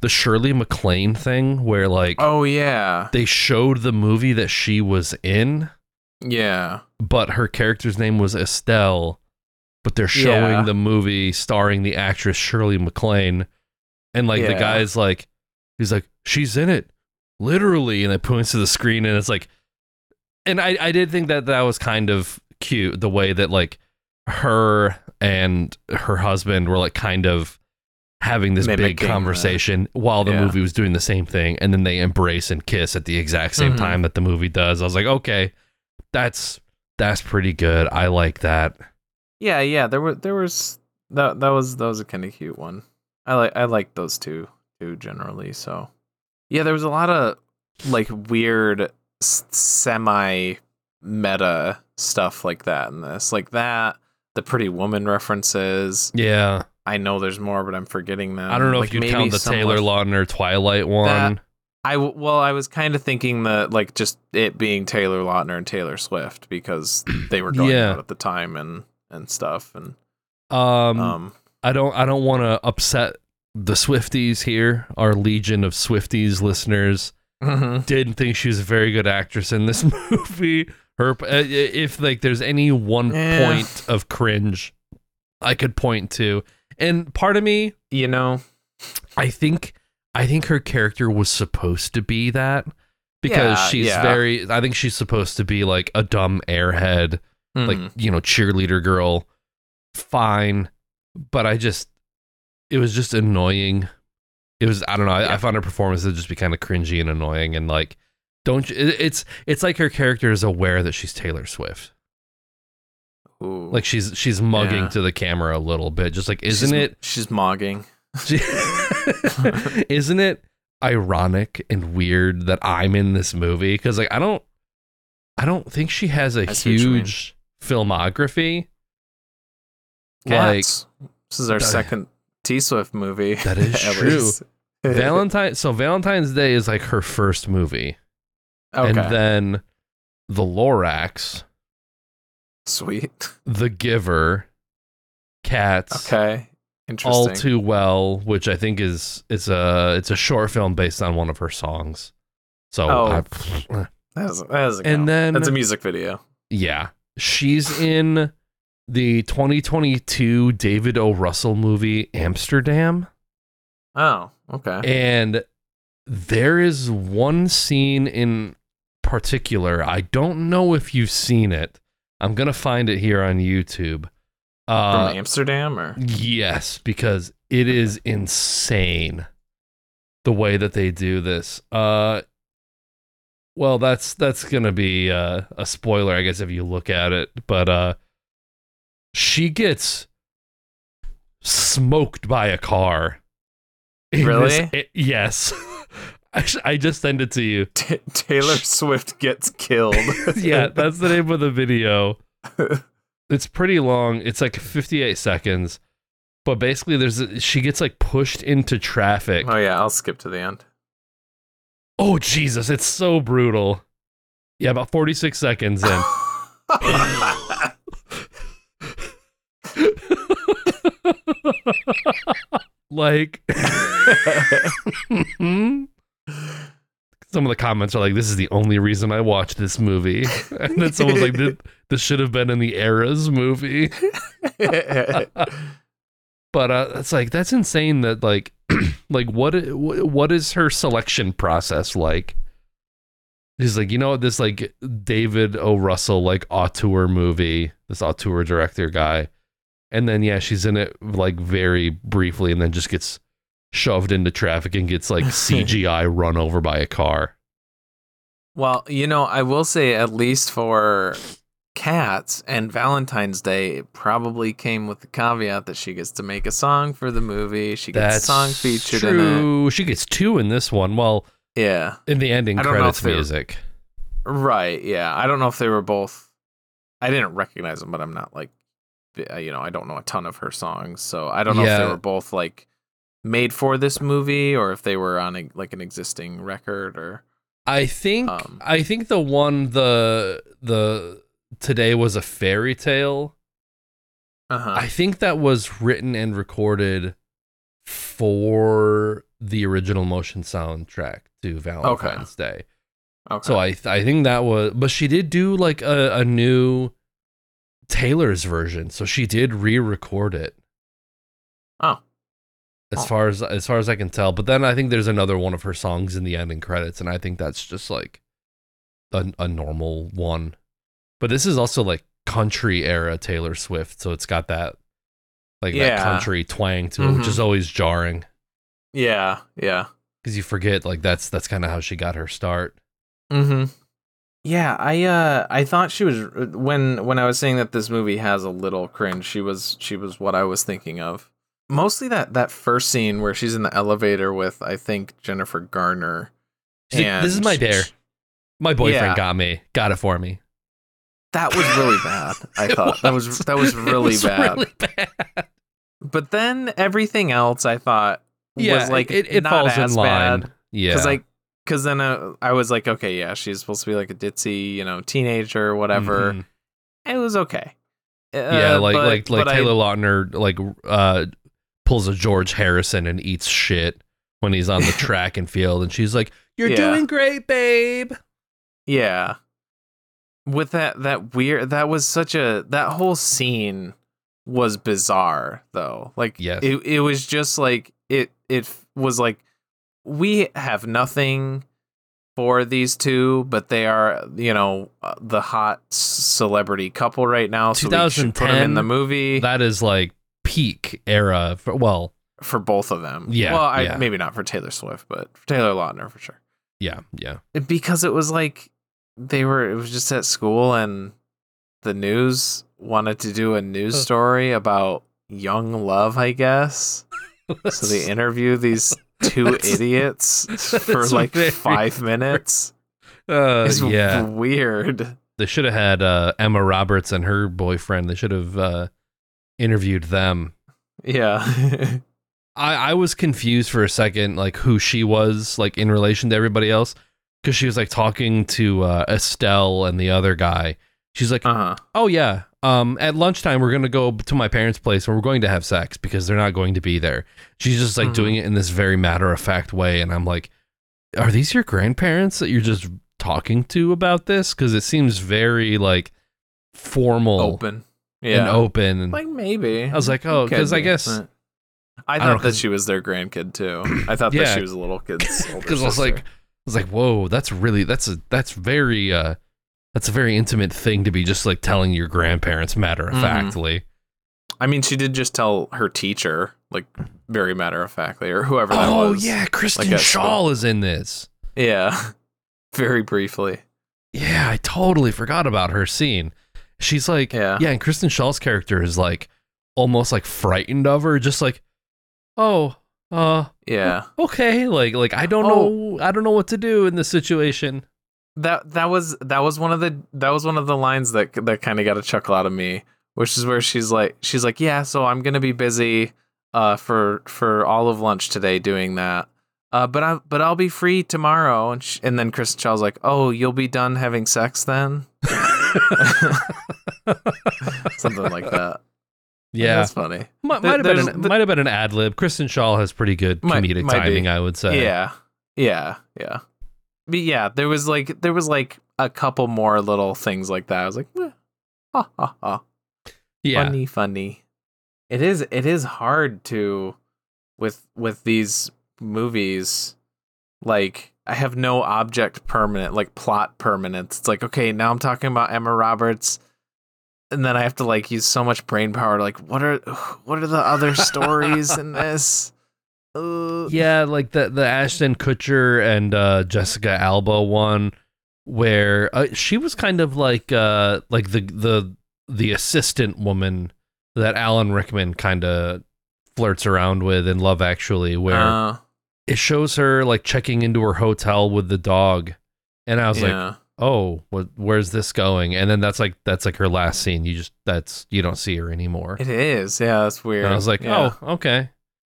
Speaker 1: the Shirley MacLaine thing where like
Speaker 2: oh yeah.
Speaker 1: they showed the movie that she was in,
Speaker 2: Yeah.
Speaker 1: but her character's name was Estelle. But they're showing
Speaker 2: Yeah.
Speaker 1: the movie starring the actress Shirley MacLaine, and like the guy's like, he's like, she's in it, literally, and it points to the screen, and it's like, and I I did think that that was kind of cute the way that like her and her husband were like kind of having this big
Speaker 2: Mimicking the-
Speaker 1: conversation while the
Speaker 2: yeah.
Speaker 1: movie was doing the same thing and then they embrace and kiss at the exact same
Speaker 2: Mhm.
Speaker 1: time that the movie does i was like okay that's that's pretty good i like that
Speaker 2: Yeah, yeah. There were there was that that was that was a kind of cute one. I like I like those two too generally. So yeah, there was a lot of like weird semi meta stuff like that in this, like that. The Pretty Woman references.
Speaker 1: yeah
Speaker 2: I know there's more, but I'm forgetting them.
Speaker 1: i don't know
Speaker 2: Like,
Speaker 1: if
Speaker 2: maybe
Speaker 1: count the taylor lautner twilight one
Speaker 2: I w- well, I was kind of thinking that like just it being Taylor Lautner and Taylor Swift because they were going
Speaker 1: Yeah.
Speaker 2: out at the time and and stuff and
Speaker 1: um,
Speaker 2: um
Speaker 1: i don't i don't want to upset the swifties here our legion of swifties listeners didn't think she was a very good actress in this movie. Her, uh, if like there's any one
Speaker 2: Yeah.
Speaker 1: point of cringe I could point to, and part of me,
Speaker 2: you know
Speaker 1: I think, I think her character was supposed to be that because
Speaker 2: Yeah,
Speaker 1: she's
Speaker 2: yeah.
Speaker 1: very. I think she's supposed to be like a dumb airhead, like
Speaker 2: mhm.
Speaker 1: you know, cheerleader girl. Fine, but I just, it was just annoying. It was I don't know. I, I found her performance to just be kind of cringy and annoying, and like, don't you- it, it's it's like her character is aware that she's Taylor Swift.
Speaker 2: Ooh.
Speaker 1: Like she's she's mugging
Speaker 2: Yeah.
Speaker 1: to the camera a little bit, just like isn't
Speaker 2: She's-
Speaker 1: it?
Speaker 2: She's mogging.
Speaker 1: isn't it ironic and weird that I'm in this movie? Because like I don't, I don't think she has a
Speaker 2: I see what you mean.
Speaker 1: huge filmography. Like
Speaker 2: this is our second T Swift movie.
Speaker 1: That is true. Valentine. So Valentine's Day is like her first movie,
Speaker 2: okay.
Speaker 1: and then The Lorax,
Speaker 2: Sweet.
Speaker 1: The Giver, Cats,
Speaker 2: Okay. Interesting.
Speaker 1: All Too Well, which I think is it's a it's a short film based on one of her songs. So
Speaker 2: Oh.
Speaker 1: I,
Speaker 2: that is, that a
Speaker 1: And
Speaker 2: count.
Speaker 1: then-
Speaker 2: that's a music video.
Speaker 1: yeah, she's in the 2022 David O. Russell movie Amsterdam,
Speaker 2: Oh, okay.
Speaker 1: and there is one scene in particular. I don't know if you've seen it. I'm gonna find it here on YouTube. Uh,
Speaker 2: From Amsterdam or
Speaker 1: Yes, because it is insane the way that they do this. Uh well, that's that's going to be uh, a spoiler I guess if you look at it, but uh she gets smoked by a car.
Speaker 2: Really?
Speaker 1: this- it- yes. I, I just sent it to you.
Speaker 2: T- Taylor Swift gets killed.
Speaker 1: yeah, that's the name of the video. It's pretty long. It's like 58 seconds. But basically, there's a, she gets like pushed into traffic.
Speaker 2: Oh yeah, I'll skip to the end.
Speaker 1: Oh Jesus, it's so brutal. Yeah, about 46 seconds in. like some of the comments are like this is the only reason i watched this movie. And then someone's like this, this should have been in the eras movie. But uh it's like that's insane that like like what what is her selection process like? He's like you know this like david o. Russell like auteur movie this auteur director guy and then yeah she's in it like very briefly and then just gets shoved into traffic and gets like cgi run over by a car
Speaker 2: well, you know, I will say at least for cats and Valentine's Day it probably came with the caveat that she gets to make a song for the movie. She gets
Speaker 1: that's
Speaker 2: a song featured in
Speaker 1: true she gets two in this one well.
Speaker 2: Yeah.
Speaker 1: in the ending
Speaker 2: I don't know
Speaker 1: credits
Speaker 2: were-
Speaker 1: music
Speaker 2: Right. Yeah. I don't know if they were both. I didn't recognize them, but I'm not like, you know, I don't know a ton of her songs, so I don't know if they were both like made for this movie or if they were on a, like an existing record or.
Speaker 1: I think
Speaker 2: Um,
Speaker 1: I think the one the the today was a fairy tale.
Speaker 2: Uh huh.
Speaker 1: I think that was written and recorded for the original motion soundtrack to Valentine's Day.
Speaker 2: Okay.
Speaker 1: So I th- I think that was but she did do like a, a new Taylor's version. So she did re-record it.
Speaker 2: Oh.
Speaker 1: As
Speaker 2: Oh.
Speaker 1: far as as far as I can tell, but then I think there's another one of her songs in the ending credits, and I think that's just like a a normal one. But this is also like country era Taylor Swift, so it's got that like that country twang to it, which is always jarring
Speaker 2: Yeah. Yeah.
Speaker 1: because you forget like that's that's kind of how she got her start.
Speaker 2: Mm-hmm. Yeah, I uh I thought she was when when I was saying that this movie has a little cringe, she was she was what I was thinking of. Mostly that that first scene where she's in the elevator with I think Jennifer Garner.
Speaker 1: Like, this is my dare. My boyfriend
Speaker 2: Yeah.
Speaker 1: got me, got it for me.
Speaker 2: That was really bad. I thought that was that was really
Speaker 1: was
Speaker 2: bad.
Speaker 1: really bad.
Speaker 2: But then everything else I thought
Speaker 1: Yeah,
Speaker 2: was like
Speaker 1: it, it falls
Speaker 2: as
Speaker 1: in line.
Speaker 2: bad.
Speaker 1: Yeah,
Speaker 2: Cause like, cause then uh, I was like, okay, yeah, she's supposed to be like a ditzy, you know, teenager or whatever.
Speaker 1: Mhm.
Speaker 2: It was okay.
Speaker 1: yeah,
Speaker 2: Uh,
Speaker 1: like
Speaker 2: but-
Speaker 1: like like
Speaker 2: but I-
Speaker 1: Taylor Lautner like uh pulls a George Harrison and eats shit when he's on the track and field, and she's like, "You're
Speaker 2: Yeah.
Speaker 1: doing great, babe."
Speaker 2: Yeah. With that that weird that was such a that whole scene was bizarre though. Like
Speaker 1: Yes.
Speaker 2: it it was just like it it was like we have nothing for these two, but they are, you know, uh, the hot celebrity couple right now, so we should put them in the movie
Speaker 1: That is like peak era. For, well,
Speaker 2: for both of them.
Speaker 1: Yeah,
Speaker 2: Well, I,
Speaker 1: yeah.
Speaker 2: maybe not for Taylor Swift, but for Taylor Lautner for sure.
Speaker 1: yeah, yeah.
Speaker 2: because it was like they were it was just at school and the news wanted to do a news story about young love i guess so they interview these two idiots for like five minutes
Speaker 1: uh,
Speaker 2: it's
Speaker 1: yeah.
Speaker 2: weird
Speaker 1: They should have had uh, Emma Roberts and her boyfriend. They should have uh, interviewed them.
Speaker 2: yeah
Speaker 1: I, I was confused for a second, like who she was, like in relation to everybody else, because she was like talking to uh, Estelle and the other guy. She's like,
Speaker 2: uh-huh
Speaker 1: "Oh yeah, um, at lunchtime we're gonna go to my parents' place and we're going to have sex because they're not going to be there." She's just like
Speaker 2: Mhm.
Speaker 1: doing it in this very matter of fact way, and I'm like, "Are these your grandparents that you're just talking to about this?" Because it seems very like formal
Speaker 2: open
Speaker 1: and
Speaker 2: yeah
Speaker 1: open. And
Speaker 2: like maybe
Speaker 1: I was like, "Oh," because I guess
Speaker 2: but- I
Speaker 1: I
Speaker 2: thought
Speaker 1: know,
Speaker 2: that she was their grandkid too. I thought
Speaker 1: Yeah.
Speaker 2: that she was a little kid's older
Speaker 1: because I was like, I was like, whoa, that's really that's a that's very uh that's a very intimate thing to be just like telling your grandparents matter of factly.
Speaker 2: I mean, she did just tell her teacher, like very matter of factly, or whoever that
Speaker 1: Oh
Speaker 2: was.
Speaker 1: yeah, Kristen
Speaker 2: at
Speaker 1: Schaal is in this.
Speaker 2: yeah, very briefly.
Speaker 1: Yeah, I totally forgot about her scene. She's like,
Speaker 2: Yeah.
Speaker 1: yeah, and Kristen Schaal's character is like almost like frightened of her, just like, oh, uh,
Speaker 2: Yeah,
Speaker 1: okay, like like I don't
Speaker 2: Oh.
Speaker 1: know, I don't know what to do in this situation.
Speaker 2: That that was that was one of the that was one of the lines that that kind of got a chuckle out of me, which is where she's like she's like, yeah, so I'm gonna be busy. uh, for for all of lunch today doing that. Uh, but I but I'll be free tomorrow. And sh- and then Kristen Schaal's like, oh, you'll be done having sex then, something like that.
Speaker 1: Yeah,
Speaker 2: that's funny.
Speaker 1: might,
Speaker 2: There-
Speaker 1: might have been an,
Speaker 2: the-
Speaker 1: might have been an ad lib. Kristen Schaal has pretty good comedic
Speaker 2: might be.
Speaker 1: timing, I would say.
Speaker 2: Yeah, yeah, yeah. But yeah, there was like there was like a couple more little things like that. I was like, eh, ha ha ha.
Speaker 1: yeah,
Speaker 2: funny funny it is it is hard to with with these movies like i have no object permanent like plot permanence it's like okay now i'm talking about emma roberts and then i have to like use so much brain power to like what are what are the other stories in this uh,
Speaker 1: yeah, like the the Ashton Kutcher and uh, Jessica Alba one, where uh, she was kind of like uh, like the the the assistant woman that Alan Rickman kind of flirts around with in Love Actually, where
Speaker 2: uh,
Speaker 1: it shows her like checking into her hotel with the dog, and I was like, oh, what, where's this going? And then that's like that's like her last scene. You just that's you don't see her anymore.
Speaker 2: it is yeah that's weird
Speaker 1: And I was like,
Speaker 2: yeah.
Speaker 1: oh, okay.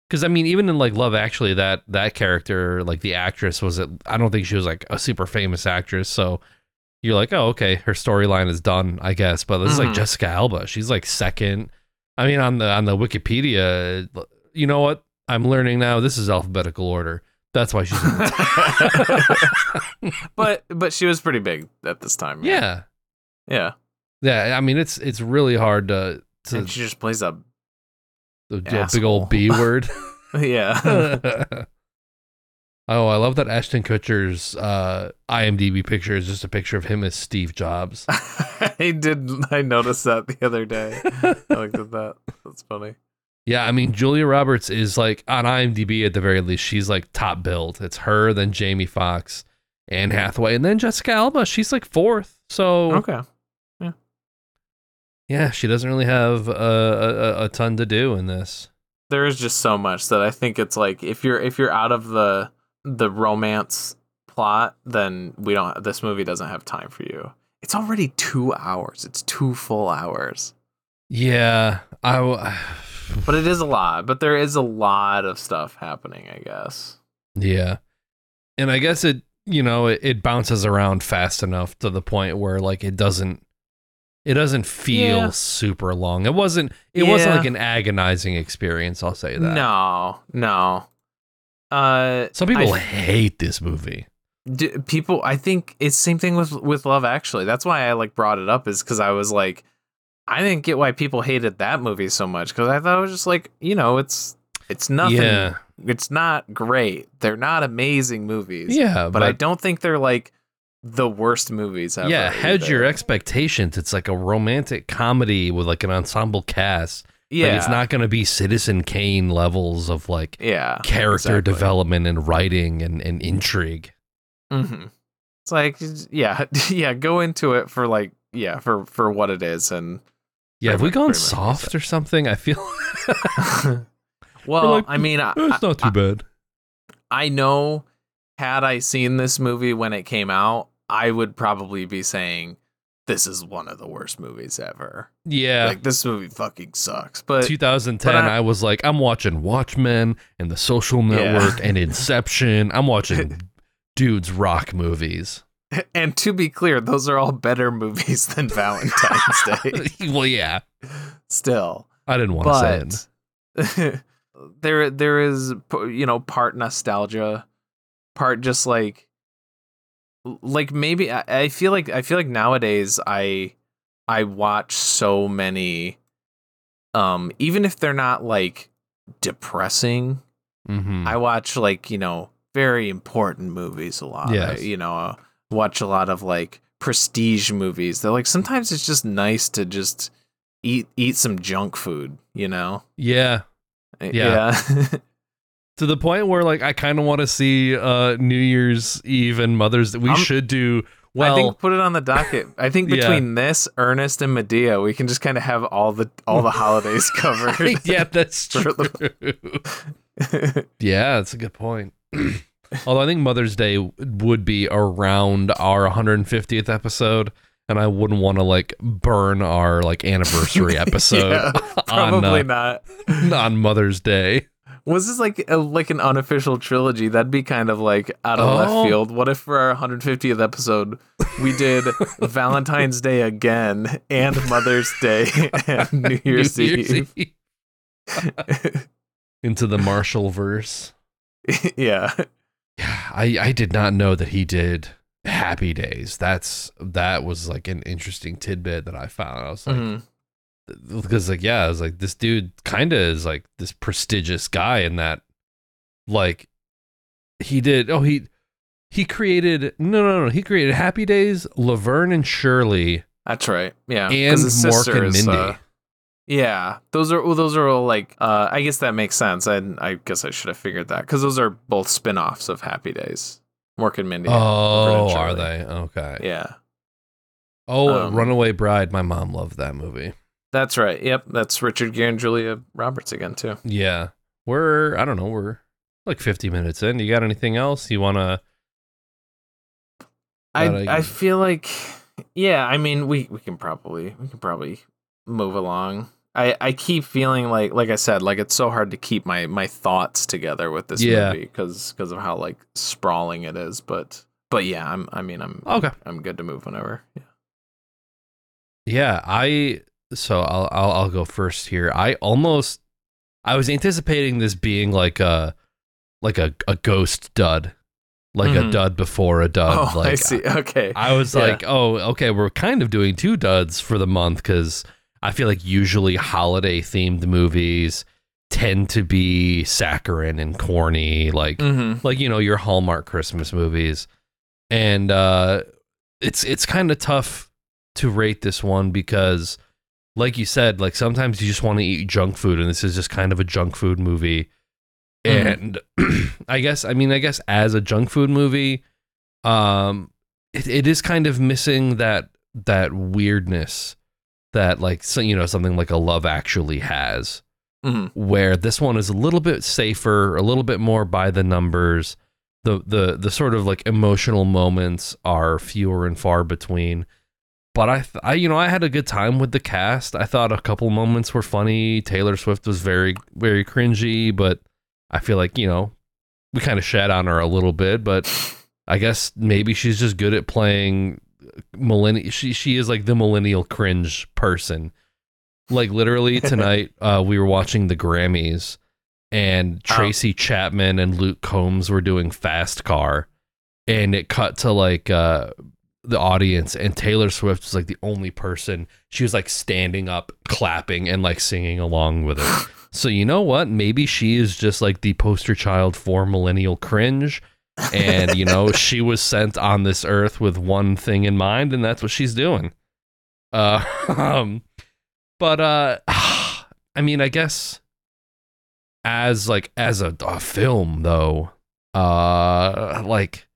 Speaker 1: Because I mean, even in like Love Actually, that that character, like the actress, was it? I don't think she was like a super famous actress. So you're like, oh, okay, her storyline is done, I guess. But this is like
Speaker 2: Mhm.
Speaker 1: Jessica Alba. She's like second. I mean, on the on the Wikipedia, you know what? I'm learning now. This is alphabetical order. That's why she's. In
Speaker 2: but but she was pretty big at this time
Speaker 1: yeah,
Speaker 2: yeah
Speaker 1: yeah. I mean, it's it's really hard to to
Speaker 2: and she just plays a
Speaker 1: the big old B word.
Speaker 2: yeah
Speaker 1: oh, I love that Ashton Kutcher's uh, IMDb picture is just a picture of him as Steve Jobs.
Speaker 2: I did. I noticed that the other day. I looked at that. That's funny.
Speaker 1: yeah, I mean Julia Roberts is like on IMDb at the very least. She's like top billed. It's her, then Jamie Foxx, Anne Hathaway, and then Jessica Alba. She's like fourth. So
Speaker 2: Okay.
Speaker 1: Yeah, she doesn't really have a, a, a ton to do in this.
Speaker 2: There is just so much that I think it's like if you're if you're out of the the romance plot, then we don't. This movie doesn't have time for you. It's already two hours. It's two full hours.
Speaker 1: Yeah, I. w-
Speaker 2: But it is a lot. But there is a lot of stuff happening. I guess.
Speaker 1: Yeah. And I guess it, you know, it, it bounces around fast enough to the point where like it doesn't it doesn't feel
Speaker 2: Yeah.
Speaker 1: super long. It wasn't it wasn't like an agonizing experience, I'll say that.
Speaker 2: No, no. Uh,
Speaker 1: Some people
Speaker 2: I-
Speaker 1: hate this movie.
Speaker 2: D- people i think it's same thing with with love actually that's why i like brought it up is because i was like i didn't get why people hated that movie so much because i thought it was just like you know it's it's nothing
Speaker 1: Yeah.
Speaker 2: it's not great they're not amazing movies
Speaker 1: Yeah,
Speaker 2: but, i don't think they're like the worst movies ever
Speaker 1: yeah, hedge your expectations. It's like a romantic comedy with like an ensemble cast.
Speaker 2: yeah
Speaker 1: Like it's not going to be Citizen Kane levels of like
Speaker 2: yeah
Speaker 1: character
Speaker 2: exactly.
Speaker 1: development and writing and, and intrigue.
Speaker 2: hmm it's like yeah yeah go into it for like yeah for for what it is and
Speaker 1: Yeah, have we gone soft or something? I feel
Speaker 2: well
Speaker 1: like,
Speaker 2: i mean I,
Speaker 1: it's not too
Speaker 2: I-
Speaker 1: bad.
Speaker 2: I know had I seen this movie when it came out, I would probably be saying this is one of the worst movies ever.
Speaker 1: Yeah.
Speaker 2: Like this movie fucking sucks. But
Speaker 1: 2010,
Speaker 2: but
Speaker 1: I,
Speaker 2: I-
Speaker 1: was like, I'm watching Watchmen and The Social
Speaker 2: Yeah.
Speaker 1: Network and Inception. I'm watching dudes rock movies.
Speaker 2: and to be clear, those are all better movies than Valentine's Day.
Speaker 1: well, yeah,
Speaker 2: Still.
Speaker 1: I didn't want to say it.
Speaker 2: But there there is you know part nostalgia, part just like like maybe I, I feel like I feel like nowadays I I watch so many um even if they're not like depressing,
Speaker 1: mm-hmm.
Speaker 2: I watch like, you know, very important movies a lot.
Speaker 1: Yes.
Speaker 2: I, you know, uh, watch a lot of like prestige movies. They're like sometimes it's just nice to just eat eat some junk food, you know?
Speaker 1: yeah, Yeah.
Speaker 2: Yeah.
Speaker 1: to the point where like I kind of want to see uh New Year's Eve and Mother's. We
Speaker 2: I'm-
Speaker 1: should do well.
Speaker 2: I think put it on the docket. I think
Speaker 1: Yeah.
Speaker 2: between this, Ernest, and Madea, we can just kind of have all the all the holidays covered.
Speaker 1: yeah, that's true.
Speaker 2: the-
Speaker 1: yeah, that's a good point. Although I think Mother's Day would be around our 150th episode, and I wouldn't want to like burn our like anniversary episode
Speaker 2: Yeah,
Speaker 1: on
Speaker 2: Probably
Speaker 1: uh,
Speaker 2: not.
Speaker 1: on Mother's Day.
Speaker 2: Was this like a, like an unofficial trilogy? That'd be kind of like out of
Speaker 1: Oh.
Speaker 2: left field. What if for our 150th episode we did Valentine's Day again and Mother's Day and New Year's,
Speaker 1: New Year's
Speaker 2: Eve?
Speaker 1: Eve. Into the Marshall verse.
Speaker 2: yeah.
Speaker 1: Yeah, I I did not know that he did Happy Days. That's that was like an interesting tidbit that I found. I was like,
Speaker 2: Mhm.
Speaker 1: Because like yeah, I was like this dude kind of is like this prestigious guy in that like he did oh he he created no no no he created Happy Days, Laverne and Shirley,
Speaker 2: That's right. Yeah,
Speaker 1: and Mork and Mindy.
Speaker 2: uh, yeah, those are well, those are all like. Uh, I guess that makes sense. I I guess I should have figured that because those are both spin-offs of Happy Days. Mork and Mindy.
Speaker 1: oh,
Speaker 2: and
Speaker 1: are they okay?
Speaker 2: Yeah,
Speaker 1: Oh,
Speaker 2: Um,
Speaker 1: Runaway Bride. My mom loved that movie.
Speaker 2: That's right. Yep, that's Richard Gere and Julia Roberts again too.
Speaker 1: Yeah, we're I don't know we're like 50 minutes in. You got anything else you want to?
Speaker 2: I I feel like yeah, I mean we we can probably we can probably move along. I I keep feeling like like I said like it's so hard to keep my my thoughts together with this
Speaker 1: Yeah.
Speaker 2: movie cuz cuz of how like sprawling it is, but but yeah, I'm I mean I'm
Speaker 1: Okay.
Speaker 2: I'm good to move whenever. Yeah.
Speaker 1: Yeah, I so I'll I'll I'll go first here. I almost I was anticipating this being like a like a a ghost dud. Like a
Speaker 2: Mhm.
Speaker 1: dud before a dud.
Speaker 2: oh,
Speaker 1: like
Speaker 2: I see. Okay.
Speaker 1: I was
Speaker 2: Yeah.
Speaker 1: like, "Oh, okay, we're kind of doing two duds for the month cuz I feel like usually holiday themed movies tend to be saccharine and corny like
Speaker 2: mhm.
Speaker 1: like you know your Hallmark Christmas movies, and uh, it's it's kind of tough to rate this one because, like you said, like sometimes you just want to eat junk food, and this is just kind of a junk food movie.
Speaker 2: Mhm.
Speaker 1: And I guess I mean I guess as a junk food movie, um, it, it is kind of missing that that weirdness that like so, you know something like a Love Actually has
Speaker 2: Mhm.
Speaker 1: where this one is a little bit safer, a little bit more by the numbers. The the the sort of like emotional moments are fewer and far between. But I, th- I you know, I had a good time with the cast. I thought a couple moments were funny. Taylor Swift was very very cringy, but I feel like, you know, we kind of shat on her a little bit, but I guess maybe she's just good at playing millennial she she is like the millennial cringe person. Like literally tonight, uh, we were watching the Grammys, and
Speaker 2: Oh.
Speaker 1: Tracy Chapman and Luke Combs were doing Fast Car, and it cut to like uh, the audience, and Taylor Swift was like the only person. She was like standing up, clapping, and like singing along with it. So you know what? Maybe she is just like the poster child for millennial cringe. And you know, she was sent on this earth with one thing in mind, and that's what she's doing. Uh, um, but uh, I mean, I guess as like as a, a film though, uh, like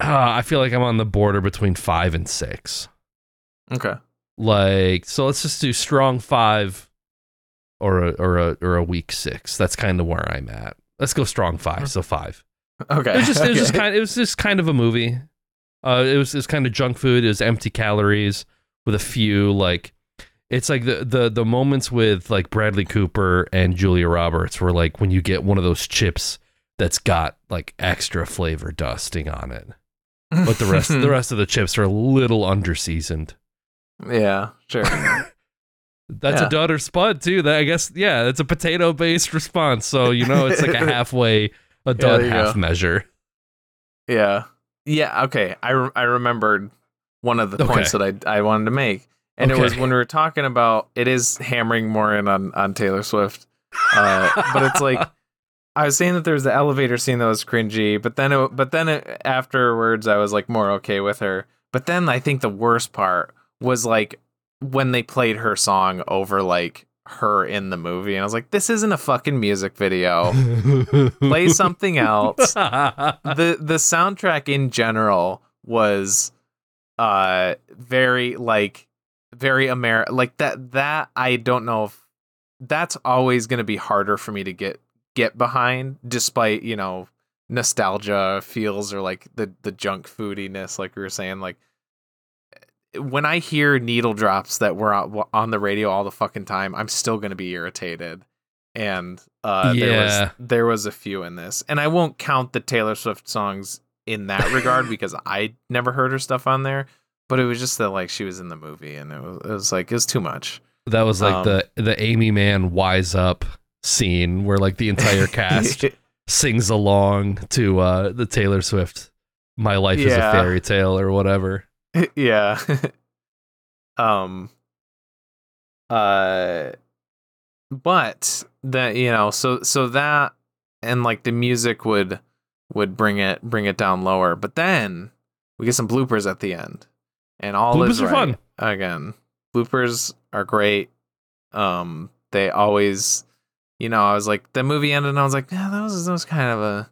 Speaker 1: uh, I feel like I'm on the border between five and six.
Speaker 2: Okay.
Speaker 1: Like, so let's just do strong five, or a or a or a weak six. That's kind of where I'm at. Let's go strong five. So five.
Speaker 2: Okay.
Speaker 1: It was just it was just
Speaker 2: Okay.
Speaker 1: kind it was just kind of a movie. Uh, it was it was kind of junk food. It was empty calories with a few like. It's like the the the moments with like Bradley Cooper and Julia Roberts were like when you get one of those chips that's got like extra flavor dusting on it, but the rest the rest of the chips are a little underseasoned.
Speaker 2: yeah, sure.
Speaker 1: That's
Speaker 2: Yeah.
Speaker 1: a dud or spud too. That I guess yeah, it's a potato based response. So you know it's like a halfway a dud
Speaker 2: there you
Speaker 1: half
Speaker 2: go.
Speaker 1: measure.
Speaker 2: Yeah. Yeah. Okay. I, re- I remembered one of the
Speaker 1: Okay.
Speaker 2: points that I, I wanted to make. And it was when we were talking about it is hammering more in on, on Taylor Swift. Uh, but it's like I was saying that there was the elevator scene that was cringy, but then it, but then it, afterwards I was like more okay with her. But then I think the worst part was like when they played her song over like her in the movie, and I was like, this isn't a fucking music video. Play something else the the soundtrack in general was uh very like very Amer like that that I don't know if that's always going to be harder for me to get get behind despite you know nostalgia feels or like the the junk foodiness like we were saying like when I hear needle drops that were on the radio all the fucking time, I'm still gonna be irritated. And uh, there was there was a few in this, and I won't count the Taylor Swift songs in that regard because I never heard her stuff on there. But it was just that like she was in the movie, and it was, it was like it was too much.
Speaker 1: That was like
Speaker 2: Um,
Speaker 1: the the Aimee Mann wise up scene where like the entire cast sings along to uh the Taylor Swift My Life is a Fairy Tale or whatever.
Speaker 2: yeah. um uh but that you know, so so that and like the music would would bring it bring it down lower. But then we get some bloopers at the end. And all
Speaker 1: Bloopers
Speaker 2: is
Speaker 1: are
Speaker 2: right.
Speaker 1: fun.
Speaker 2: Again, bloopers are great. Um they always you know, I was like the movie ended and I was like, yeah, that was that was kind of a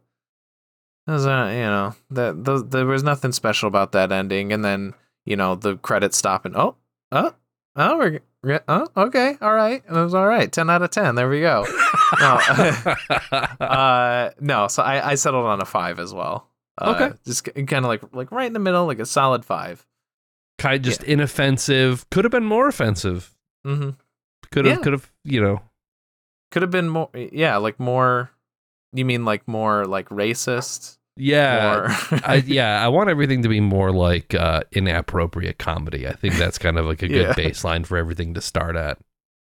Speaker 2: that was a, you know, that those, there was nothing special about that ending and then, you know, the credits stop and oh, oh, oh, we're oh, okay, all right. It was all right. 10 out of 10. There we go. No. uh no, so I I settled on a 5 as well. Uh,
Speaker 1: Okay.
Speaker 2: Just kind of like like right in the middle, like a solid 5.
Speaker 1: kind just inoffensive. Could have been more offensive.
Speaker 2: Mhm.
Speaker 1: Could have
Speaker 2: Yeah.
Speaker 1: could have, you know.
Speaker 2: Could have been more yeah, like more you mean like more like racist?
Speaker 1: Yeah. I, yeah, I want everything to be more like uh, inappropriate comedy. I think that's kind of like a good
Speaker 2: Yeah.
Speaker 1: baseline for everything to start at.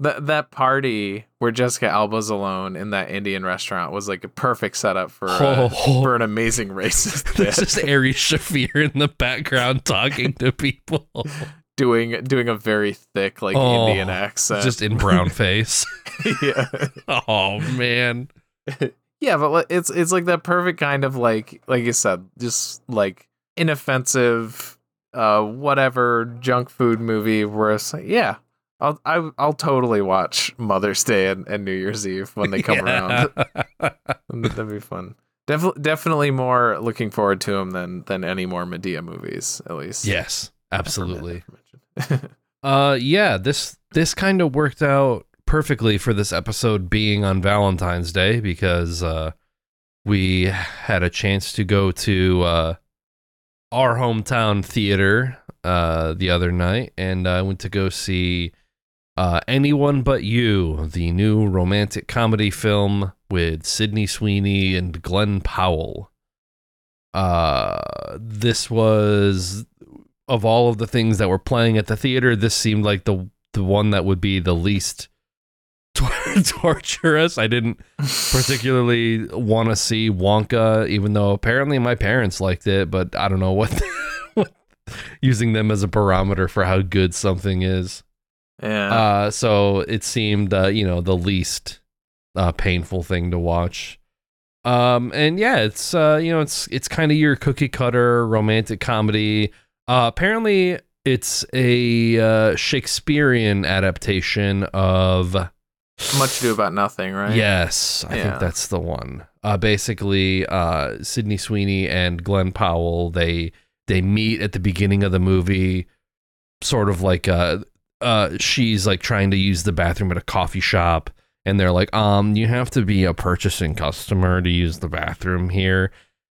Speaker 2: that that party where Jessica Alba's alone in that Indian restaurant was like a perfect setup for uh,
Speaker 1: Oh.
Speaker 2: for an amazing racist
Speaker 1: There's
Speaker 2: bit.
Speaker 1: just Ari Shaffir in the background talking to people,
Speaker 2: doing doing a very thick like
Speaker 1: Oh,
Speaker 2: Indian accent.
Speaker 1: just in brown face.
Speaker 2: yeah,
Speaker 1: Oh man,
Speaker 2: yeah, but it's it's like that perfect kind of like like you said, just like inoffensive, uh, whatever junk food movie where it's like, yeah. I'll I, I'll totally watch Mother's Day and, and New Year's Eve when they come around. That'd be fun. Def- definitely more looking forward to them than than any more Madea movies, at least.
Speaker 1: yes, absolutely.
Speaker 2: Aforementioned.
Speaker 1: Uh, yeah this this kind of worked out perfectly for this episode being on Valentine's Day because uh, we had a chance to go to uh, our hometown theater uh, the other night, and I went to go see uh, Anyone But You, the new romantic comedy film with Sydney Sweeney and Glenn Powell. Uh, this was of all of the things that were playing at the theater, this seemed like the the one that would be the least tor- torturous. I didn't particularly want to see Wonka, even though apparently my parents liked it, but I don't know what, what using them as a barometer for how good something is.
Speaker 2: yeah.
Speaker 1: Uh, so it seemed, uh, you know, the least uh, painful thing to watch. Um, and yeah, it's uh, you know, it's it's kind of your cookie cutter romantic comedy. Uh, apparently, it's a uh, Shakespearean adaptation of
Speaker 2: Much ado about nothing, right?
Speaker 1: Yes, I
Speaker 2: Yeah.
Speaker 1: think that's the one. Uh, basically, uh, Sydney Sweeney and Glenn Powell they they meet at the beginning of the movie, sort of like uh, uh, she's like trying to use the bathroom at a coffee shop, and they're like, um, you have to be a purchasing customer to use the bathroom here,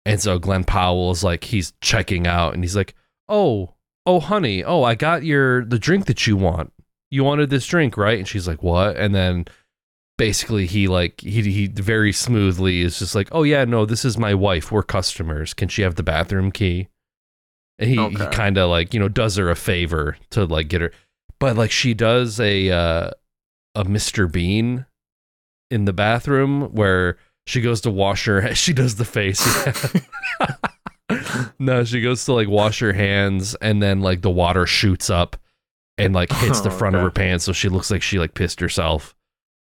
Speaker 1: and so Glenn Powell is like he's checking out, and he's like, oh, oh, honey, oh, I got your the drink that you want. You wanted this drink, right? And she's like, what? And then basically he like he he very smoothly is just like, "Oh yeah, no, this is my wife. We're customers. Can she have the bathroom key?" And he he kind of like, you know, does her a favor to like get her but like she does a uh a Mr. Bean in the bathroom where she goes to wash her she does the face. no, she goes to like wash her hands and then like the water shoots up and like hits the
Speaker 2: Oh,
Speaker 1: front of her pants so she looks like she like pissed herself.